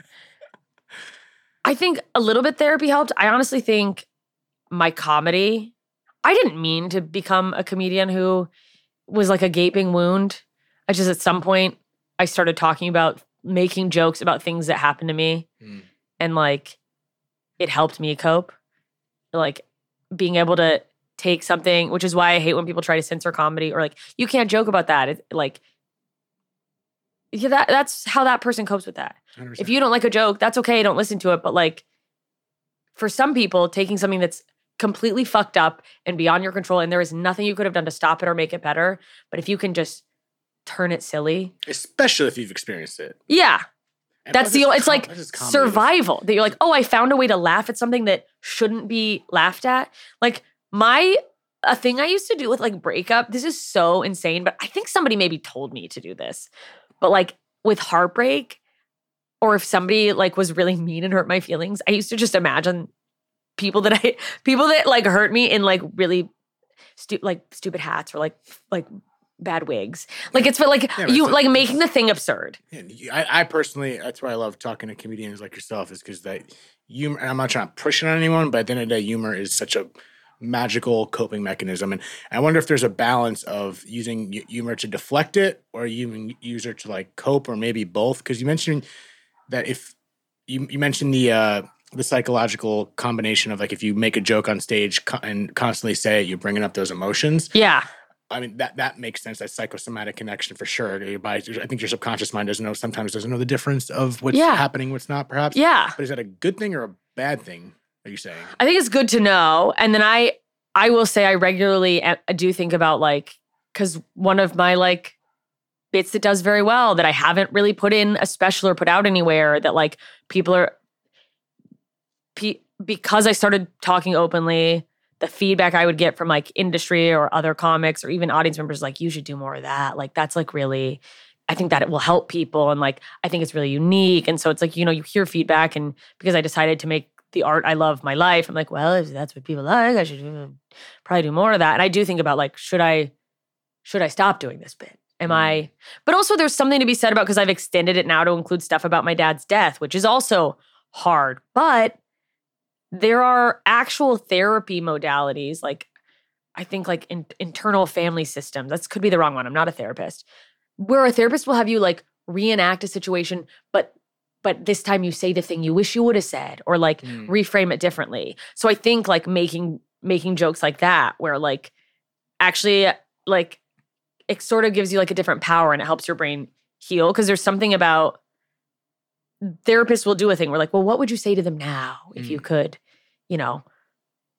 I think a little bit therapy helped. I honestly think my comedy. I didn't mean to become a comedian who was like a gaping wound. I just at some point I started talking about making jokes about things that happened to me, Mm. and like it helped me cope. Like being able to take something, which is why I hate when people try to censor comedy or like you can't joke about that. It, like yeah, that that's how that person copes with that. If 100%. you don't like a joke, that's okay. Don't listen to it. But like for some people, taking something that's completely fucked up and beyond your control, and there is nothing you could have done to stop it or make it better. But if you can just turn it silly, especially if you've experienced it. yeah, And that's the. com- It's like survival. That you're like, oh, I found a way to laugh at something that shouldn't be laughed at. Like my a thing I used to do with like breakup. This is so insane, but I think somebody maybe told me to do this. But like with heartbreak, or if somebody like was really mean and hurt my feelings, I used to just imagine people that I people that like hurt me in like really stu- like stupid hats or like like bad wigs. Like it's for like Yeah, you like making the thing absurd. I, I personally, that's why I love talking to comedians like yourself, is because that humor. And I'm not trying to push it on anyone, but at the end of the day, humor is such a magical coping mechanism. And I wonder if there's a balance of using humor to deflect it, or you use it to like cope, or maybe both. Because you mentioned that if you you mentioned the uh, the psychological combination of like if you make a joke on stage co- and constantly say it, you're bringing up those emotions. Yeah. I mean that that makes sense. That psychosomatic connection for sure. Your body- I think your subconscious mind doesn't know. Sometimes doesn't know the difference of what's Yeah. happening, what's not. Perhaps. Yeah. But is that a good thing or a bad thing? Are you saying? I think it's good to know. And then I I will say I regularly a- do think about like cuz one of my like bits that does very well that I haven't really put in a special or put out anywhere that like people are pe- because I started talking openly the feedback I would get from like industry or other comics or even audience members like you should do more of that. Like that's like really I think that it will help people and like I think it's really unique. And so it's like you know you hear feedback and because I decided to make the art I love my life I'm like well if that's what people like I should probably do more of that. And I do think about like should I should I stop doing this bit? Am I mm. but also there's something to be said about because I've extended it now to include stuff about my dad's death which is also hard. But there are actual therapy modalities like i think like in, internal family systems that could be the wrong one i'm not a therapist where a therapist will have you like reenact a situation but but this time you say the thing you wish you would have said or like Mm. reframe it differently so i think like making making jokes like that where like actually like it sort of gives you like a different power and it helps your brain heal because there's something about therapists will do a thing We're like well what would you say to them now if you could you know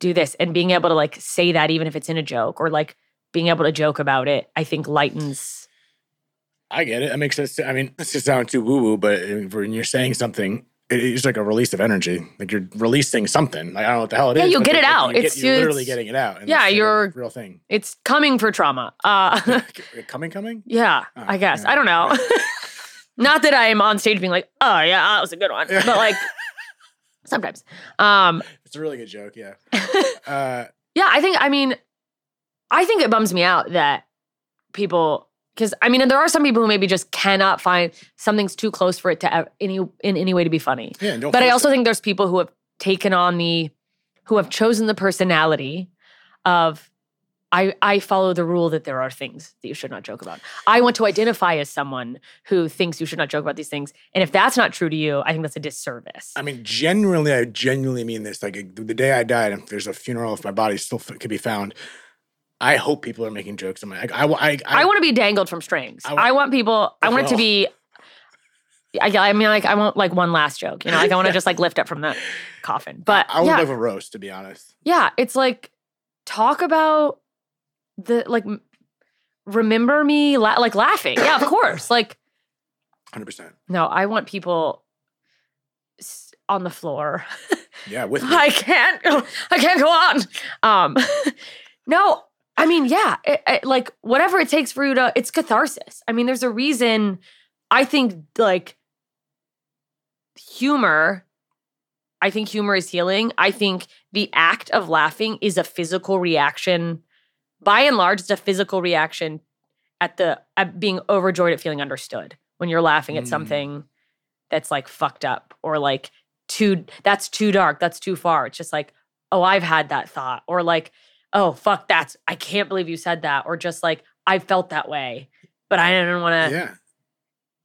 do this and being able to like say that even if it's in a joke or like being able to joke about it i think lightens I get it. That makes sense. I mean, this just sound too woo woo, but when you're saying something, it's like a release of energy. Like you're releasing something. Like I don't know what the hell it is. Yeah, you'll but get it like, out. You It's- you're literally getting it out. yeah, you're- real thing. it's coming for trauma uh coming, coming. yeah Oh, i guess yeah. i don't know not that i am on stage being like oh yeah that was a good one but like sometimes um It's a really good joke. Yeah. Uh, Yeah, I think I mean I think it bums me out that people because I mean, and there are some people who maybe just cannot find something's too close for it to ev- any in any way to be funny. Yeah, and But I also it. think there's people who have taken on the, who have chosen the personality of, I I follow the rule that there are things that you should not joke about. I want to identify as someone who thinks you should not joke about these things, and if that's not true to you, I think that's a disservice. I mean, genuinely, I genuinely mean this. Like the day I died, if there's a funeral, if my body still f- could be found, I hope people are making jokes. I'm like, I, I, I, I, want to be dangled from strings. I I, want people. I want it to be. I, I mean, like I want like one last joke. You know, like I want to just like lift up from the coffin. But I would yeah, love a roast, to be honest. yeah, it's like talk about the like remember me la- like laughing. Yeah, of course. Like Hundred percent. no, I want people on the floor. Yeah, with me. I can't. I can't go on. Um, no, I mean, yeah, it, it- like whatever it takes for you to. It's catharsis. I mean, there's a reason. I think like humor. I think humor is healing. I think the act of laughing is a physical reaction. By and large, it's a physical reaction at the at being overjoyed at feeling understood when you're laughing at Mm. something that's like fucked up or like too that's too dark that's too far it's just like oh i've had that thought or like oh fuck that's i can't believe you said that or just like i felt that way but i didn't want to yeah.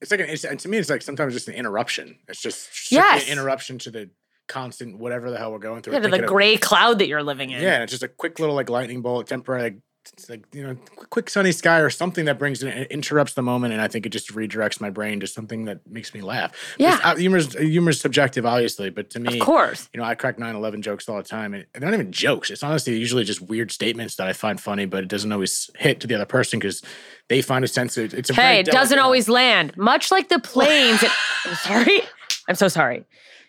It's like, an, it's, and to me, it's like sometimes just an interruption. It's just Yes. an interruption to the constant whatever the hell we're going through. yeah, the Thinking of- gray cloud that you're living in Yeah, and it's just a quick little like lightning bolt, temporary, like, it's like you know, quick, sunny sky or something that brings it interrupts the moment, and I think it just redirects my brain to something that makes me laugh. Yeah. Uh, humor's humor's subjective, obviously, but to me, of course you know, I crack 9-11 jokes all the time, and they're not even jokes. It's honestly usually just weird statements that I find funny, but it doesn't always hit to the other person because they find a sense of it's a hey it doesn't always land much like the planes that- i'm sorry i'm so sorry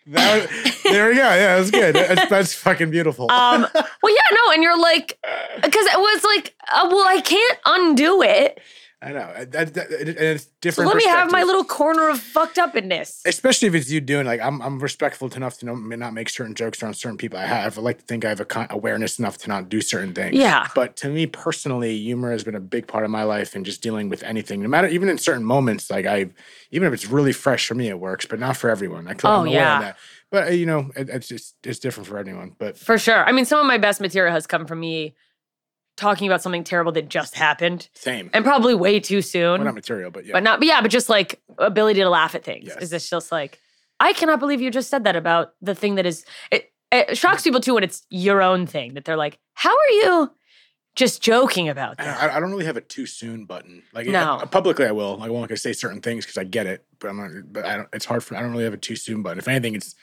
That there we go. Yeah, that's good. That's, that's fucking beautiful. um well yeah no and you're like because it was like uh, well i can't undo it I know. That, that, and it's so different. let me have my little corner of fucked upness especially if it's you doing like I'm I'm respectful enough to know, not make certain jokes around certain people. I have I like to think I have a con- awareness enough to not do certain things. Yeah. But to me personally, humor has been a big part of my life and just dealing with anything, no matter even in certain moments. Like I, even if it's really fresh for me, it works, but not for everyone. I Oh, yeah. that. But uh, you know, it, it's just it's different for anyone. But For sure. I mean, some of my best material has come from me talking about something terrible that just happened same. and probably way too soon. well, not material, but yeah. But not, but yeah, but just like ability to laugh at things. Yes. Is this just like, I cannot believe you just said that about the thing that is, it, it shocks people too when it's your own thing that they're like, how are you just joking about I, that? I don't really have a too soon button. Like No. uh, publicly, I will. I won't like say certain things because I get it, but I'm not. But I don't. It's hard for. I don't really have a too soon button. If anything, it's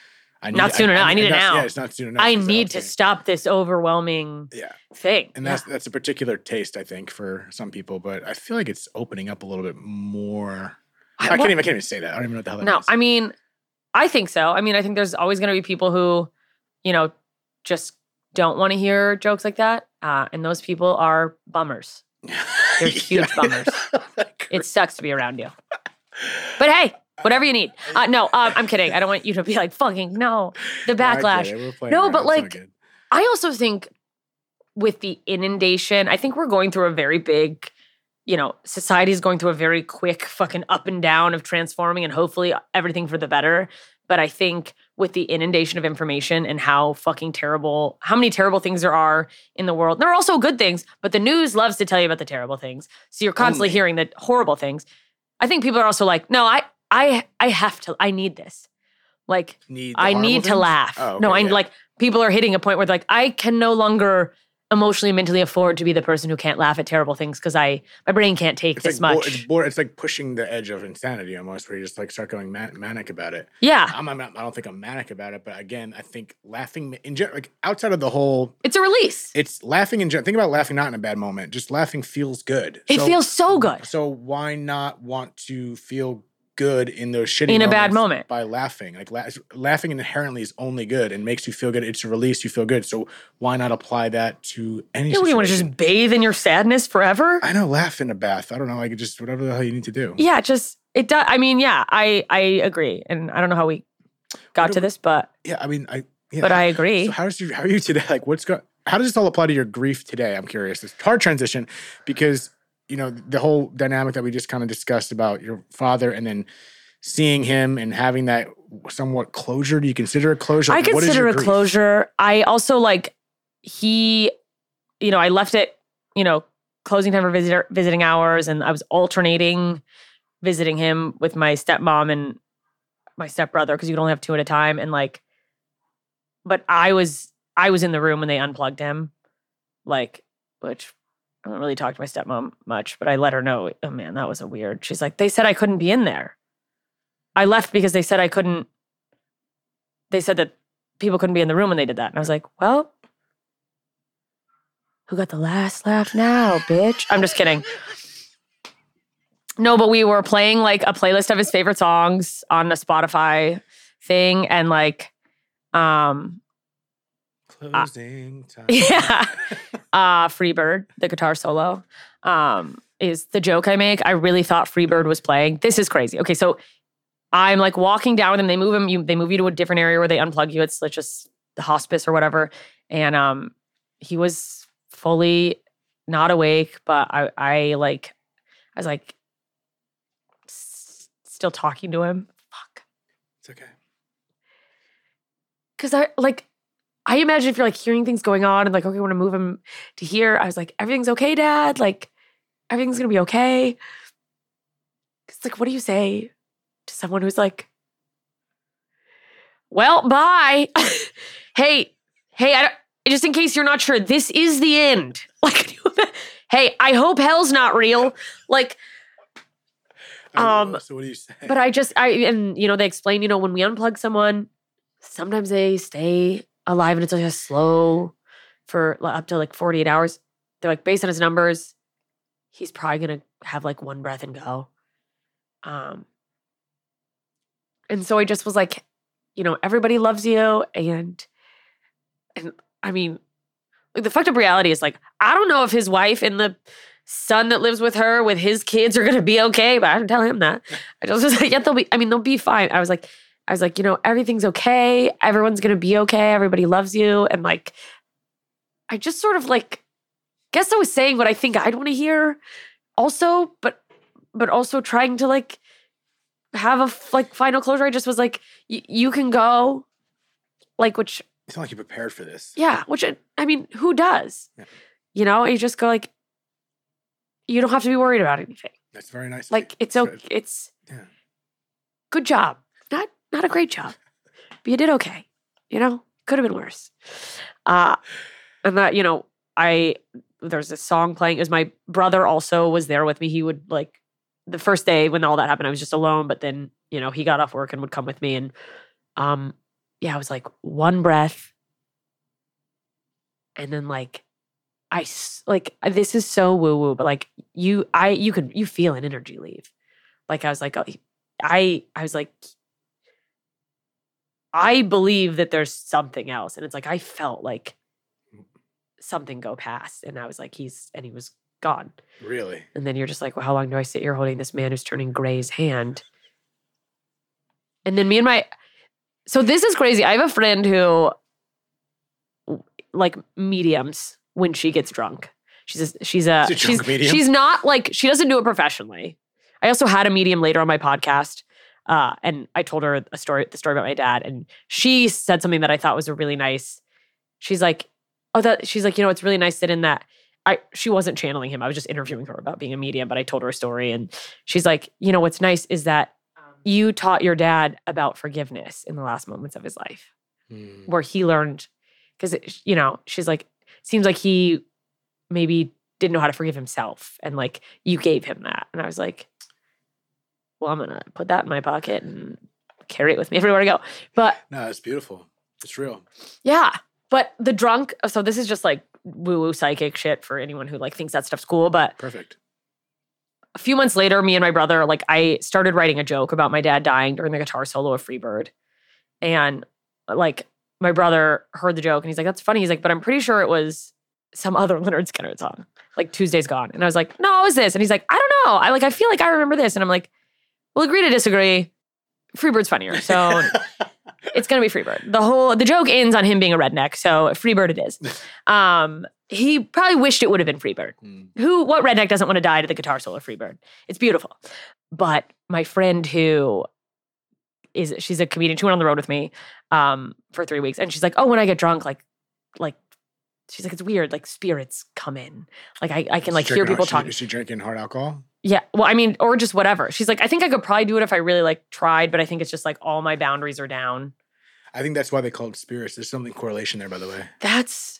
I need Not soon enough. I need it now. Yeah, it's not soon enough. I need to stop this overwhelming Yeah, thing. and that's that's a particular taste, I think, for some people. But I feel like it's opening up a little bit more. I, I- can't what- even. I can't even say that. I don't even know what the hell that No, means. I mean, I think so. I mean, I think there's always going to be people who, you know, just don't want to hear jokes like that. Uh, and those people are bummers. they're huge bummers. It sucks to be around you. But hey, whatever you need. Uh, no, um, I'm kidding. I don't want you to be like, fucking, no, the backlash. No, but, like, I also think with the inundation, I think we're going through a very big, you know, society is going through a very quick fucking up and down of transforming and hopefully everything for the better. But I think with the inundation of information and how fucking terrible, how many terrible things there are in the world, there are also good things, but the news loves to tell you about the terrible things. So you're constantly Only. hearing the horrible things. I think people are also like, no, I, I, I have to, I need this. Like, need I need to laugh. Oh, no, okay, I yeah. like people are hitting a point where like I can no longer emotionally and mentally afford to be the person who can't laugh at terrible things because I my brain can't take It's this like bo- much. it's, bor- it's like pushing the edge of insanity almost, where you just like start going man- manic about it. yeah, I'm, I'm not, I don't think I'm manic about it, but again, I think laughing in general, like outside of the whole, it's a release. it's laughing in general. Think about laughing not in a bad moment. Just laughing feels good. It So- feels so good. So why not want to feel good in those shitty In a bad moment. by laughing? Like la- laughing inherently is only good and makes you feel good. It's a release. You feel good. So why not apply that to any? You, want to just bathe in your sadness forever? I know, laugh in a bath. I don't know, like just whatever the hell you need to do. yeah, just it does. I mean, yeah, I I agree, and I don't know how we got to we- this, but Yeah, I mean, I. Yeah. but I agree. So how's you? How are you today? Like, what's going? How does this all apply to your grief today? I'm curious. It's hard transition because you know, the whole dynamic that we just kind of discussed about your father and then seeing him and having that somewhat closure. Do you consider a closure? I consider a grief? closure. I also like he, you know, I left it, you know, closing time for visitor visiting hours, and I was alternating visiting him with my stepmom and my stepbrother because you could only have two at a time, and like, but I was I was in the room when they unplugged him, like, which. I don't really talk to my stepmom much, but I let her know, oh man, that was a weird. She's like, they said I couldn't be in there. I left because they said I couldn't. They said that people couldn't be in the room when they did that. And I was like, well, who got the last laugh now, bitch? I'm just kidding. No, but we were playing like a playlist of his favorite songs on the Spotify thing and like um Closing time. yeah. uh Freebird, the guitar solo, um, is the joke I make. I really thought Freebird was playing. This is crazy. Okay, so I'm like walking down with them. They move him, you they move you to a different area where they unplug you. It's like just the hospice or whatever. And um he was fully not awake, but I I like I was like s- still talking to him. Fuck. It's okay. Cause I like I imagine if you're like hearing things going on and like, okay, I want to move him to here. I was like, everything's okay, dad. Like, everything's gonna be okay. It's like, what do you say to someone who's like, well, bye. hey, hey, I don't, just in case you're not sure, this is the end. Like, hey, I hope hell's not real. Like, Um, know, so what do you say? but I just I and you know they explain you know when we unplug someone, sometimes they stay alive and it's like a slow for up to like forty eight hours. They're like based on his numbers, he's probably gonna have like one breath and go. Um, and so I just was like, you know, everybody loves you, and and I mean, like the fucked up reality is like I don't know if his wife and the son that lives with her with his kids are gonna be okay, but I didn't tell him that. I just was like, yeah, they'll be. I mean, they'll be fine. I was like, I was like, you know, everything's okay. Everyone's gonna be okay. Everybody loves you, and like, I just sort of like, guess I was saying what I think I'd want to hear, also, but but also trying to like have a like final closure. I just was like, you can go, like, which it's not like you prepared for this. yeah, which I, I mean, who does? Yeah. You know, you just go like, you don't have to be worried about anything. That's very nice. Like it's okay. It's Yeah. good job. Not a great job, but you did okay. You know, could have been worse. Uh, and that you know, I there's this song playing. It was my brother also was there with me. He would like the first day when all that happened, I was just alone. But then you know, he got off work and would come with me, and um, yeah, I was like one breath, and then like. I like this is so woo woo, but like you, I you could you feel an energy leave. Like I was like, oh, I I was like, I believe that there's something else, and it's like I felt like something go past, and I was like, he's and he was gone, really. and then you're just like, well, how long do I sit here holding this man who's turning gray's hand? And then me and my, so this is crazy. I have a friend who, like, mediums when she gets drunk. She's a, she's a, She's a she's medium? she's not like she doesn't do it professionally. I also had a medium later on my podcast, uh, and I told her a story, the story about my dad, and she said something that I thought was a really nice. She's like, oh, that she's like, you know, it's really nice that in that I she wasn't channeling him. I was just interviewing her about being a medium, but I told her a story, and she's like, you know, what's nice is that you taught your dad about forgiveness in the last moments of his life, Hmm. where he learned because you know she's like, seems like he maybe didn't know how to forgive himself, and like you gave him that, and I was like, well, I'm gonna put that in my pocket and carry it with me everywhere I go. But No, it's beautiful. It's real. yeah. But the drunk, so this is just like woo woo psychic shit for anyone who like thinks that stuff's cool. But Perfect. a few months later, me and my brother, like I started writing a joke about my dad dying during the guitar solo of Freebird. And like my brother heard the joke and he's like, that's funny. He's like, but I'm pretty sure it was some other Lynyrd Skynyrd song, like Tuesday's Gone. And I was like, no, it was this. And he's like, I don't know. I like, I feel like I remember this. And I'm like, we'll agree to disagree. Freebird's funnier. So it's gonna be Freebird. The whole the joke ends on him being a redneck, so Freebird it is. Um, he probably wished it would have been Freebird. Mm. Who what redneck doesn't want to die to the guitar solo of Freebird? It's beautiful. But my friend who is she's a comedian, she went on the road with me um for three weeks, and she's like, Oh, when I get drunk, like like she's like, it's weird, like spirits come in. Like I, I can like hear people talking. Is she drinking hard alcohol? Yeah. Well, I mean, or just whatever. She's like, I think I could probably do it if I really like tried, but I think it's just like all my boundaries are down. I think that's why they call it spirits. There's something correlation there, by the way. That's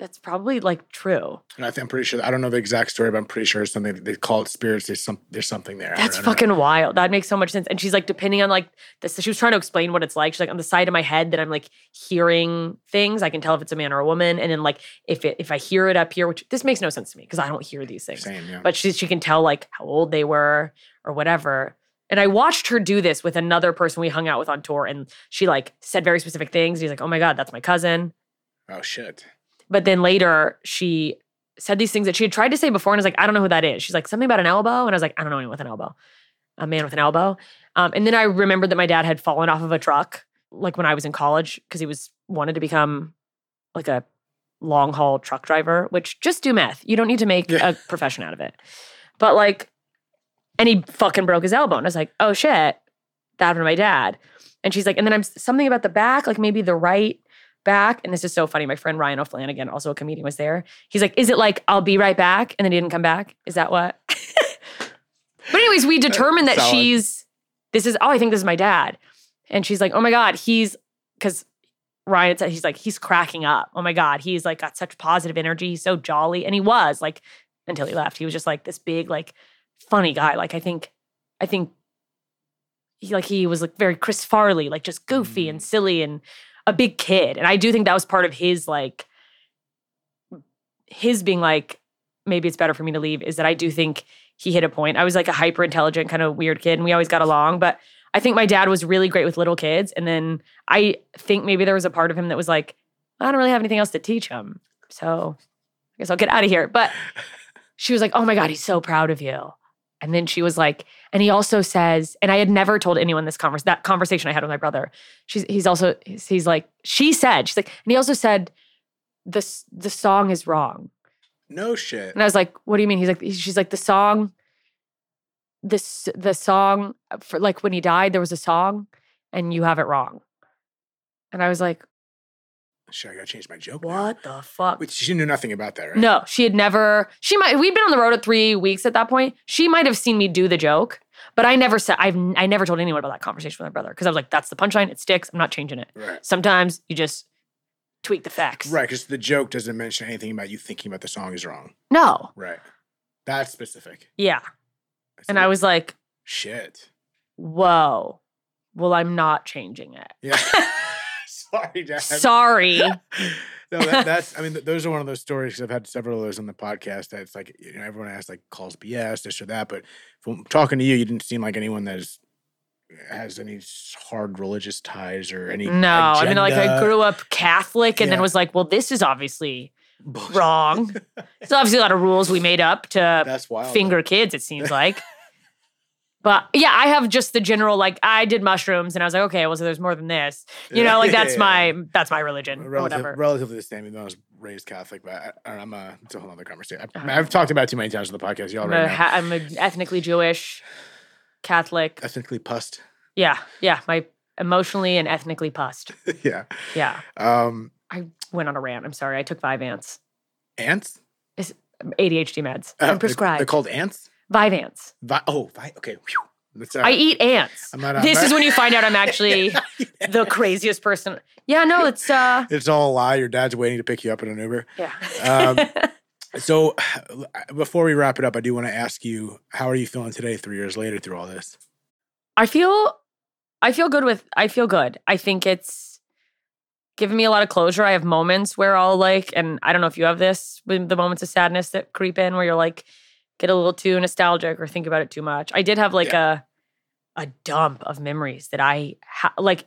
that's probably like true. And I think I'm pretty sure. I don't know the exact story, but I'm pretty sure it's something they call it spirits. There's some. There's something there. That's don't know. fucking wild. That makes so much sense. And she's like, depending on like this, she was trying to explain what it's like. She's like, on the side of my head that I'm like hearing things, I can tell if it's a man or a woman. And then like if it if I hear it up here, which this makes no sense to me because I don't hear these things. Same. Yeah. but she she can tell like how old they were or whatever. And I watched her do this with another person we hung out with on tour, and she like said very specific things. He's like, "Oh my god, that's my cousin." oh shit. But then later she said these things that she had tried to say before, and I was like, "I don't know who that is." She's like, "Something about an elbow," and I was like, "I don't know anyone with an elbow, a man with an elbow." Um, and then I remembered that my dad had fallen off of a truck, like when I was in college, because he was wanted to become like a long haul truck driver. Which just do meth. You don't need to make Yeah. a profession out of it. But like, and he fucking broke his elbow, and I was like, "Oh shit, that happened to my dad." And she's like, and then I'm something about the back, like maybe the right back. And this is so funny. My friend Ryan O'Flanagan, also a comedian, was there. He's like, is it like I'll be right back? And then he didn't come back. Is that what? but anyways, we determined that Solid. she's this is oh, I think this is my dad. And she's like, oh my God, he's because Ryan said he's like, he's cracking up. Oh my God, he's like got such positive energy. He's so jolly. And he was like, until he left, he was just like this big, like funny guy. Like I think, I think he like he was like very Chris Farley, like just goofy and mm. silly and a big kid. And I do think that was part of his like his being like, maybe it's better for me to leave, is that I do think he hit a point. I was like a hyper intelligent, kind of weird kid, and we always got along. But I think my dad was really great with little kids. And then I think maybe there was a part of him that was like, I don't really have anything else to teach him. So I guess I'll get out of here. But she was like, Oh my God, he's so proud of you. And then she was like, and he also says, and I had never told anyone this converse that conversation I had with my brother. She's he's also he's, he's like, she said, she's like, and he also said, this the song is wrong. No shit. And I was like, what do you mean? He's like, she's like, the song, this the song uh, for like when he died, there was a song, and you have it wrong. And I was like, Shit, I gotta change my joke. now. what the fuck? Wait, she knew nothing about that, right? No, she had never. She might. We'd been on the road at three weeks at that point. She might have seen me do the joke, but I never said. I've. I never told anyone about that conversation with my brother because I was like, "That's the punchline. It sticks. I'm not changing it." Right. Sometimes you just tweak the facts. Right, because the joke doesn't mention anything about you thinking about the song is wrong. No. Right. That's specific. Yeah. And I was like, shit. "Whoa." Well, I'm not changing it. Yeah. Sorry, Dad. Sorry. no, that, that's. I mean, th- those are one of those stories. Cause I've had several of those on the podcast. That it's like you know, everyone asks like calls BS, this or that. But from talking to you, you didn't seem like anyone that is has any hard religious ties or any. No, I mean, like I grew up Catholic and then was like, well, this is obviously Bullshit. wrong. There's obviously a lot of rules we made up to That's wild. finger kids, it seems like. But yeah, I have just the general like I did mushrooms and I was like, okay, well, so there's more than this. You know, like that's my that's my religion or Relative, whatever. relatively the same. Even though I was raised Catholic, but I, I'm a. It's a whole other conversation. I, Uh-huh. I've talked about it too many times on the podcast. You I'm, a, know. I'm a ethnically Jewish, Catholic. Ethnically pussed. Yeah, yeah. My emotionally and ethnically pussed. yeah. Yeah. Um. I went on a rant. I'm sorry. I took five ants. Ants. ADHD meds. Uh, I'm they're- prescribed. They're called ants. Vyvanse. Vi- oh, vi- okay. I eat ants. I'm not- I'm this is when you find out I'm actually the craziest person. Yeah, no, it's uh It's all a lie. Your dad's waiting to pick you up in an Uber. yeah. Um, So, before we wrap it up, I do want to ask you, how are you feeling today, three years later, through all this? I feel I feel good with I feel good. I think it's given me a lot of closure. I have moments where I'll like, and I don't know if you have this, with the moments of sadness that creep in where you're like get a little too nostalgic or think about it too much. I did have like a a dump of memories that I ha- like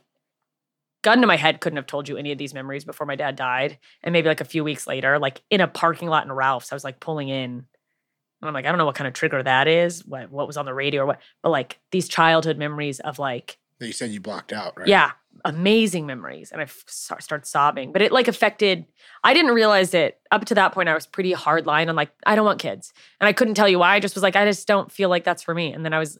gun to my head couldn't have told you any of these memories before my dad died. And maybe like a few weeks later, like in a parking lot in Ralph's, I was like pulling in. And I'm like, I don't know what kind of trigger that is, what what was on the radio or what, but like these childhood memories of like That you said you blocked out, right? Yeah, amazing memories. And I f- start start sobbing. But it like affected, I didn't realize it. Up to that point, I was pretty hard line on like, I don't want kids. And I couldn't tell you why. I just was like, I just don't feel like that's for me. And then I was,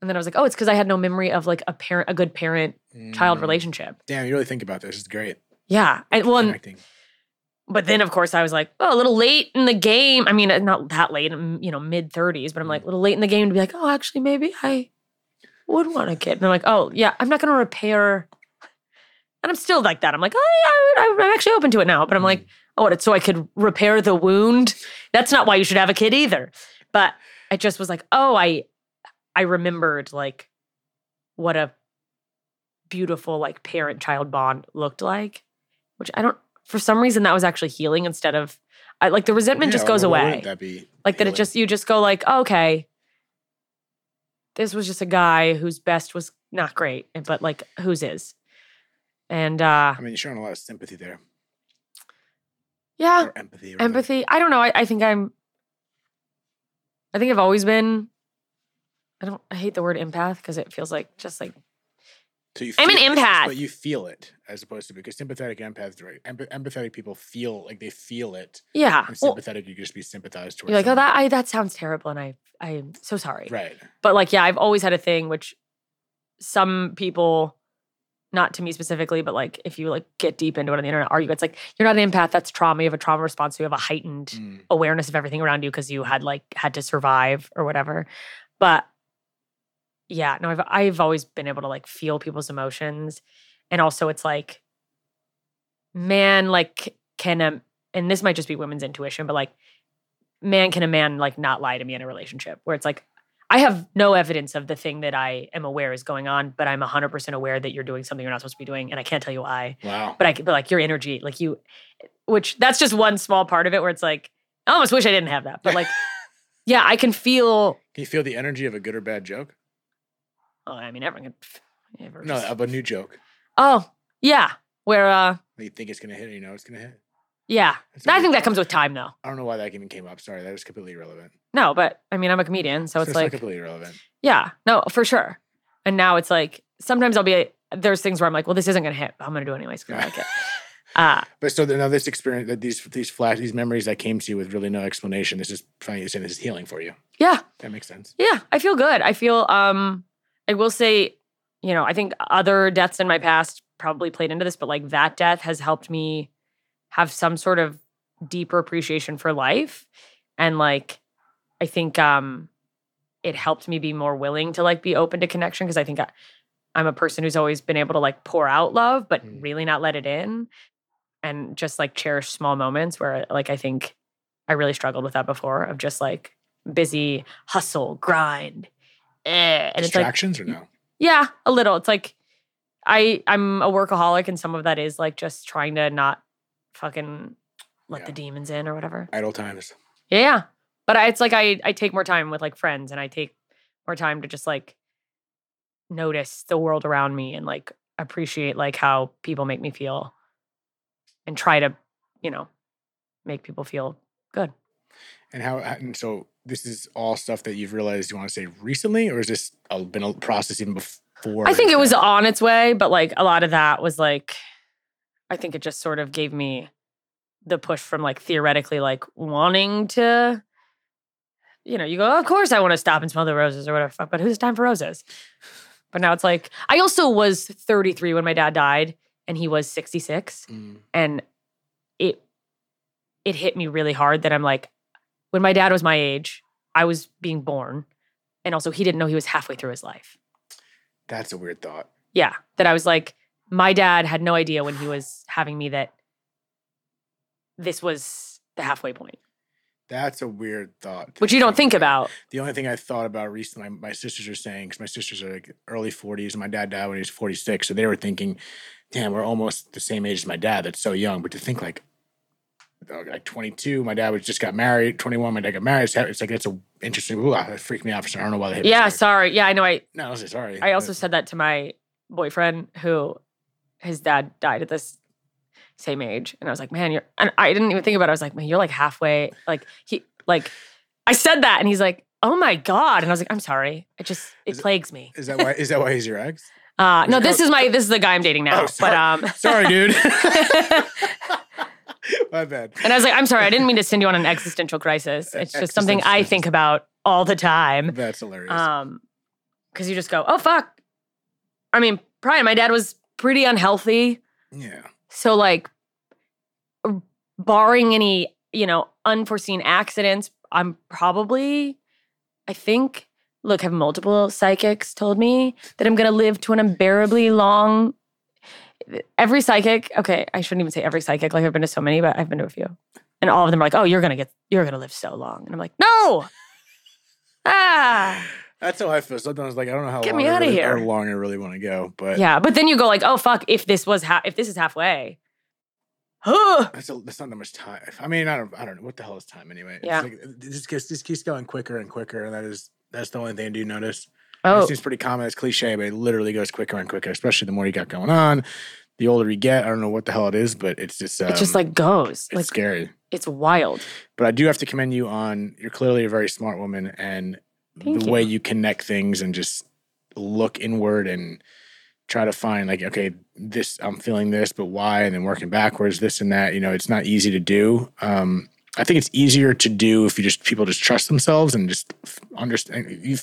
and then I was like, oh, it's because I had no memory of like a parent, a good parent child Mm. relationship. Damn, you really think about this. It's great. Yeah. And well, and- but then of course I was like, oh, a little late in the game. I mean, not that late, you know, mid 30s, but I'm like, a little late in the game to be like, oh, actually, maybe I would want a kid. And I'm like, oh, yeah, I'm not going to repair. And I'm still like that. I'm like, oh, yeah, I, I'm actually open to it now. But I'm mm. like, oh, what, so I could repair the wound. That's not why you should have a kid either. But I just was like, oh, I, I remembered like what a beautiful like parent child bond looked like, which I don't, for some reason that was actually healing instead of, I like the resentment just goes away That be like that it just you just go like oh, okay this was just a guy whose best was not great but like whose is and uh I mean, you're showing a lot of sympathy there, yeah or empathy. rather. empathy i don't know I, I think i'm i think i've always been i don't i hate the word empath because it feels like just like So you I'm an empath. but you feel it as opposed to because sympathetic empaths, right? Empath- empathetic people feel like they feel it, yeah and well, sympathetic you just be sympathized towards. you're like oh that i that sounds terrible and i i'm so sorry right. but like yeah i've always had a thing which some people not to me specifically but like if you like get deep into it on the internet argue it's like you're not an empath that's trauma you have a trauma response you have a heightened Mm. awareness of everything around you because you had like had to survive or whatever but yeah no i've i've always been able to like feel people's emotions and also it's like man like can a and this might just be women's intuition but like man can a man like not lie to me in a relationship where it's like I have no evidence of the thing that I am aware is going on, but I'm 100% aware that you're doing something you're not supposed to be doing. And I can't tell you why, Wow. but I can, but like your energy, like you, which that's just one small part of it where it's like, I almost wish I didn't have that. But like, yeah, I can feel, Can you feel the energy of a good or bad joke? Oh, I mean, everyone can, ever No, of a new joke. oh, yeah, where, uh, You think it's gonna hit, you know it's gonna hit. yeah. I a I good- think that comes with time though. I don't know why that even came up. Sorry, that is completely irrelevant. No, but I mean, I'm a comedian. So it's not like, completely irrelevant. Yeah, no, for sure. And now it's like sometimes I'll be there's things where I'm like, well, this isn't gonna hit, but I'm gonna do it anyways because I like it. Uh, But so now this experience, that these these flash, these memories that came to you with really no explanation. This is funny you're saying this is healing for you. yeah, That makes sense. yeah, I feel good. I feel um I will say, you know, I think other deaths in my past probably played into this, but like that death has helped me have some sort of deeper appreciation for life. And like I think um it helped me be more willing to like be open to connection because I think I, I'm a person who's always been able to like pour out love, but Mm. really not let it in and just like cherish small moments where like I think I really struggled with that before of just like busy hustle, grind. Eh. And it's like, Distractions or no? yeah, a little. It's like I I'm a workaholic and some of that is like just trying to not fucking let Yeah. the demons in or whatever. Idle times. Yeah. But I, it's like I I take more time with like friends and I take more time to just like notice the world around me and like appreciate like how people make me feel and try to, you know, make people feel good. And how? And so this is all stuff that you've realized you want to say recently, or has this a, been a process even before? I think it was on its way, but like a lot of that was like, I think it just sort of gave me the push from like theoretically like wanting to, you know, you go, of course I want to stop and smell the roses or whatever, fuck, but who's time for roses? But now it's like, I also was 33 when my dad died and he was 66. Mm. And it, it hit me really hard that I'm like, when my dad was my age, I was being born. And also he didn't know he was halfway through his life. That's a weird thought. Yeah, that I was like, my dad had no idea when he was having me that this was the halfway point, That's a weird thought. which you don't think about. The only thing I thought about recently, my sisters are saying, because my sisters are like early 40s, and my dad died when he was 46. So they were thinking, damn, we're almost the same age as my dad. That's so young. But to think like, like 22, my dad was just got married. 21, my dad got married. It's, it's like, it's a interesting, ooh, that freaked me out for some, I don't know why they hit Yeah, so- sorry. Yeah, I know. I No, I was sorry. I also said that to my boyfriend who his dad died at this same age, and I was like, man, you're. And I didn't even think about it. I was like, man, you're like halfway. Like he, like, I said that, and he's like, oh my god, and I was like, I'm sorry. It just it Is it- plagues me. Is that why? Is that why he's your ex? Uh, no, this is my this is the guy I'm dating now. Oh, but um, Sorry, dude. My bad. and I was like, I'm sorry, I didn't mean to send you on an existential crisis. It's just something I think about all the time. That's hilarious. Um, because you just go, oh fuck. I mean, Brian, my dad was pretty unhealthy. yeah. So like barring any, you know, unforeseen accidents, I'm probably I think look, have multiple psychics told me that I'm going to live to an unbearably long every psychic, okay, I shouldn't even say every psychic like I've been to so many, but I've been to a few. And all of them are like, "Oh, you're going to get you're going to live so long." And I'm like, "No!" Ah. That's how I feel. Sometimes, like, I don't know how Get long me I outta really, here. how long I really want to go, but Yeah, but then you go like, "Oh fuck, if this was ha- if this is halfway." Huh. that's, a, that's not that much time. I mean, I don't, I don't know what the hell is time anyway. It's Yeah. like, it just keeps, just keeps going quicker and quicker, and that is that's the only thing I do notice. Oh, It seems pretty common. It's cliche, but it literally goes quicker and quicker, especially the more you got going on. The older you get, I don't know what the hell it is, but it's just um, it just like goes. it's Like scary. it's wild. But I do have to commend you on. You're clearly a very smart woman, and Thank the you. way you connect things and just look inward and try to find like, okay, this I'm feeling this, but why? And then working backwards, this and that. You know, it's not easy to do. Um, I think it's easier to do if you just people just trust themselves and just understand. You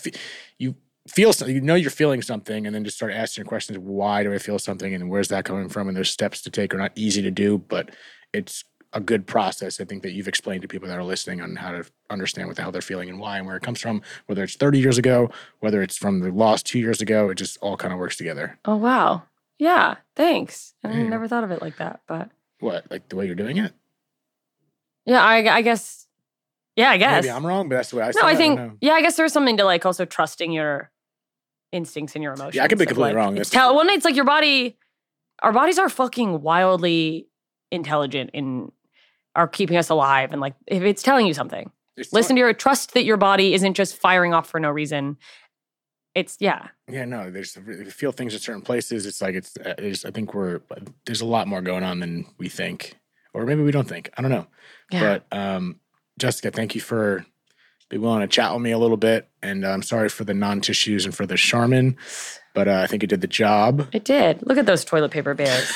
you feel something, you know you're feeling something, and then just start asking questions. Why do I feel something, and where's that coming from? And those steps to take are not easy to do, but it's a good process. I think that you've explained to people that are listening on how to understand what the hell they're feeling and why and where it comes from. Whether it's 30 years ago, whether it's from the loss two years ago, it just all kind of works together. Oh wow. Yeah, thanks. I Yeah. never thought of it like that, but What, like the way you're doing it? yeah, I, I guess. Yeah, I guess. Maybe I'm wrong, but that's the way I. no. I think. know. Yeah, I guess there's something to like also trusting your instincts and your emotions. Yeah, I could be completely like, wrong. It's tell. Well, it's like your body. Our bodies are fucking wildly intelligent and are keeping us alive. And like, if it's telling you something, It's listen to your trust that your body isn't just firing off for no reason. It's yeah. Yeah, no, there's if you feel things in certain places. It's like it's. uh, it's I think we're there's a lot more going on than we think, or maybe we don't think. I don't know. Yeah. But um, Jessica, thank you for being willing to chat with me a little bit, and uh, I'm sorry for the non-tissues and for the Charmin, but uh, I think it did the job. It did. Look at those toilet paper bears.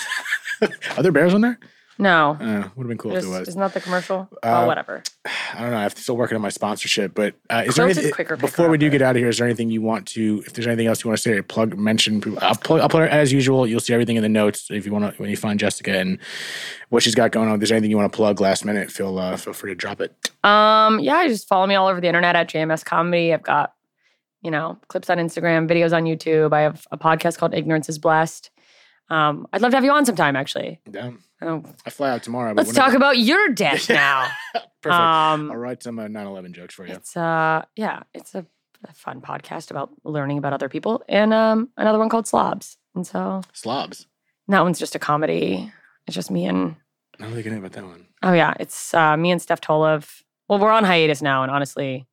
Are there bears on there? No. Uh, would have been cool if there was. Isn't that the commercial? Uh, oh, whatever. I don't know. I'm still working on my sponsorship, but uh, is there anything quicker before we do get out of here? Is there anything you want to? If there's anything else you want to say, plug, mention. I'll plug. I'll put it as usual. You'll see everything in the notes if you want to. When you find Jessica and what she's got going on, if there's anything you want to plug last minute, feel uh, feel free to drop it. Um, yeah, just follow me all over the internet at JMS Comedy. I've got, you know, clips on Instagram, videos on YouTube. I have a podcast called Ignorance is Blessed. Um, I'd love to have you on sometime, actually. Down. Oh, I fly out tomorrow. but let's talk about your death now. Perfect. Um, I'll write some uh, 9/11 jokes for you. it's uh, yeah, it's a, a fun podcast about learning about other people, and um, another one called Slobs. And so Slobs. that one's just a comedy. It's just me and I don't think I know about that one. Oh yeah, it's uh, me and Steph Tolev. Well, we're on hiatus now, and honestly,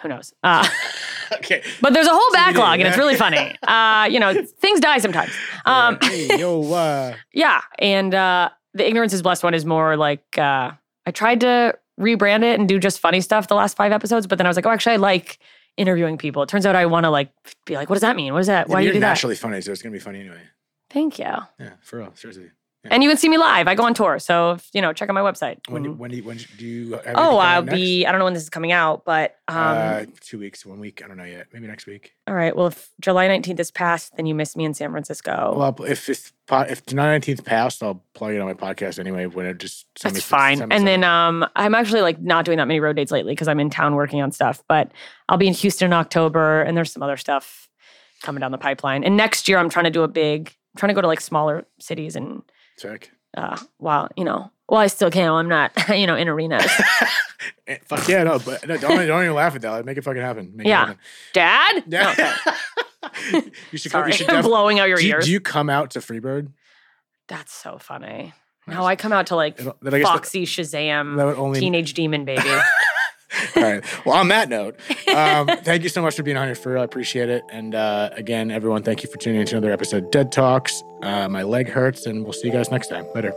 who knows? Uh, okay. but there's a whole backlog, and it's really funny. Uh, you know, things die sometimes. Um, Yeah. Hey, yo, uh, yeah, and uh, the ignorance is blessed one is more like uh, I tried to rebrand it and do just funny stuff the last five episodes, but then I was like, oh, actually, I like interviewing people. It turns out I want to like be like, what does that mean? What is that? Why do you you're do that? naturally funny, so it's gonna be funny anyway. Thank you. Yeah, for real, seriously. And you can see me live. I go on tour, so if, you know, check out my website. When do, Mm. when do you, when do you? Have oh, I'll next? be. I don't know when this is coming out, but um, uh, two weeks, one week. I don't know yet. Maybe next week. All right. Well, if July 19th is passed, then you missed me in San Francisco. Well, I'll- if this if the nineteenth passed, I'll plug it on my podcast anyway. When it just send That's me, fine. send me And then um, I'm actually like not doing that many road dates lately because I'm in town working on stuff. But I'll be in Houston in October, and there's some other stuff coming down the pipeline. And next year, I'm trying to do a big. I'm trying to go to like smaller cities and Sick. uh, while you know, well, I still can't. I'm not you know in arenas. Eh, Fuck yeah, no, but no, don't don't even laugh at that. Make it fucking happen. Make it Yeah. happen. Dad, No, Yeah. okay. you should. come- sorry, You should def- blowing out your do, ears. do you come out to Freebird? That's so funny. Nice. No, I come out to like It'll- then I that- Foxy Shazam, that only Teenage Demon Baby. All right. Well, on that note, um, thank you so much for being on here, for I appreciate it. And uh, again, everyone, thank you for tuning in to another episode of Dead Talks. Uh, my leg hurts, and we'll see you guys next time. Later.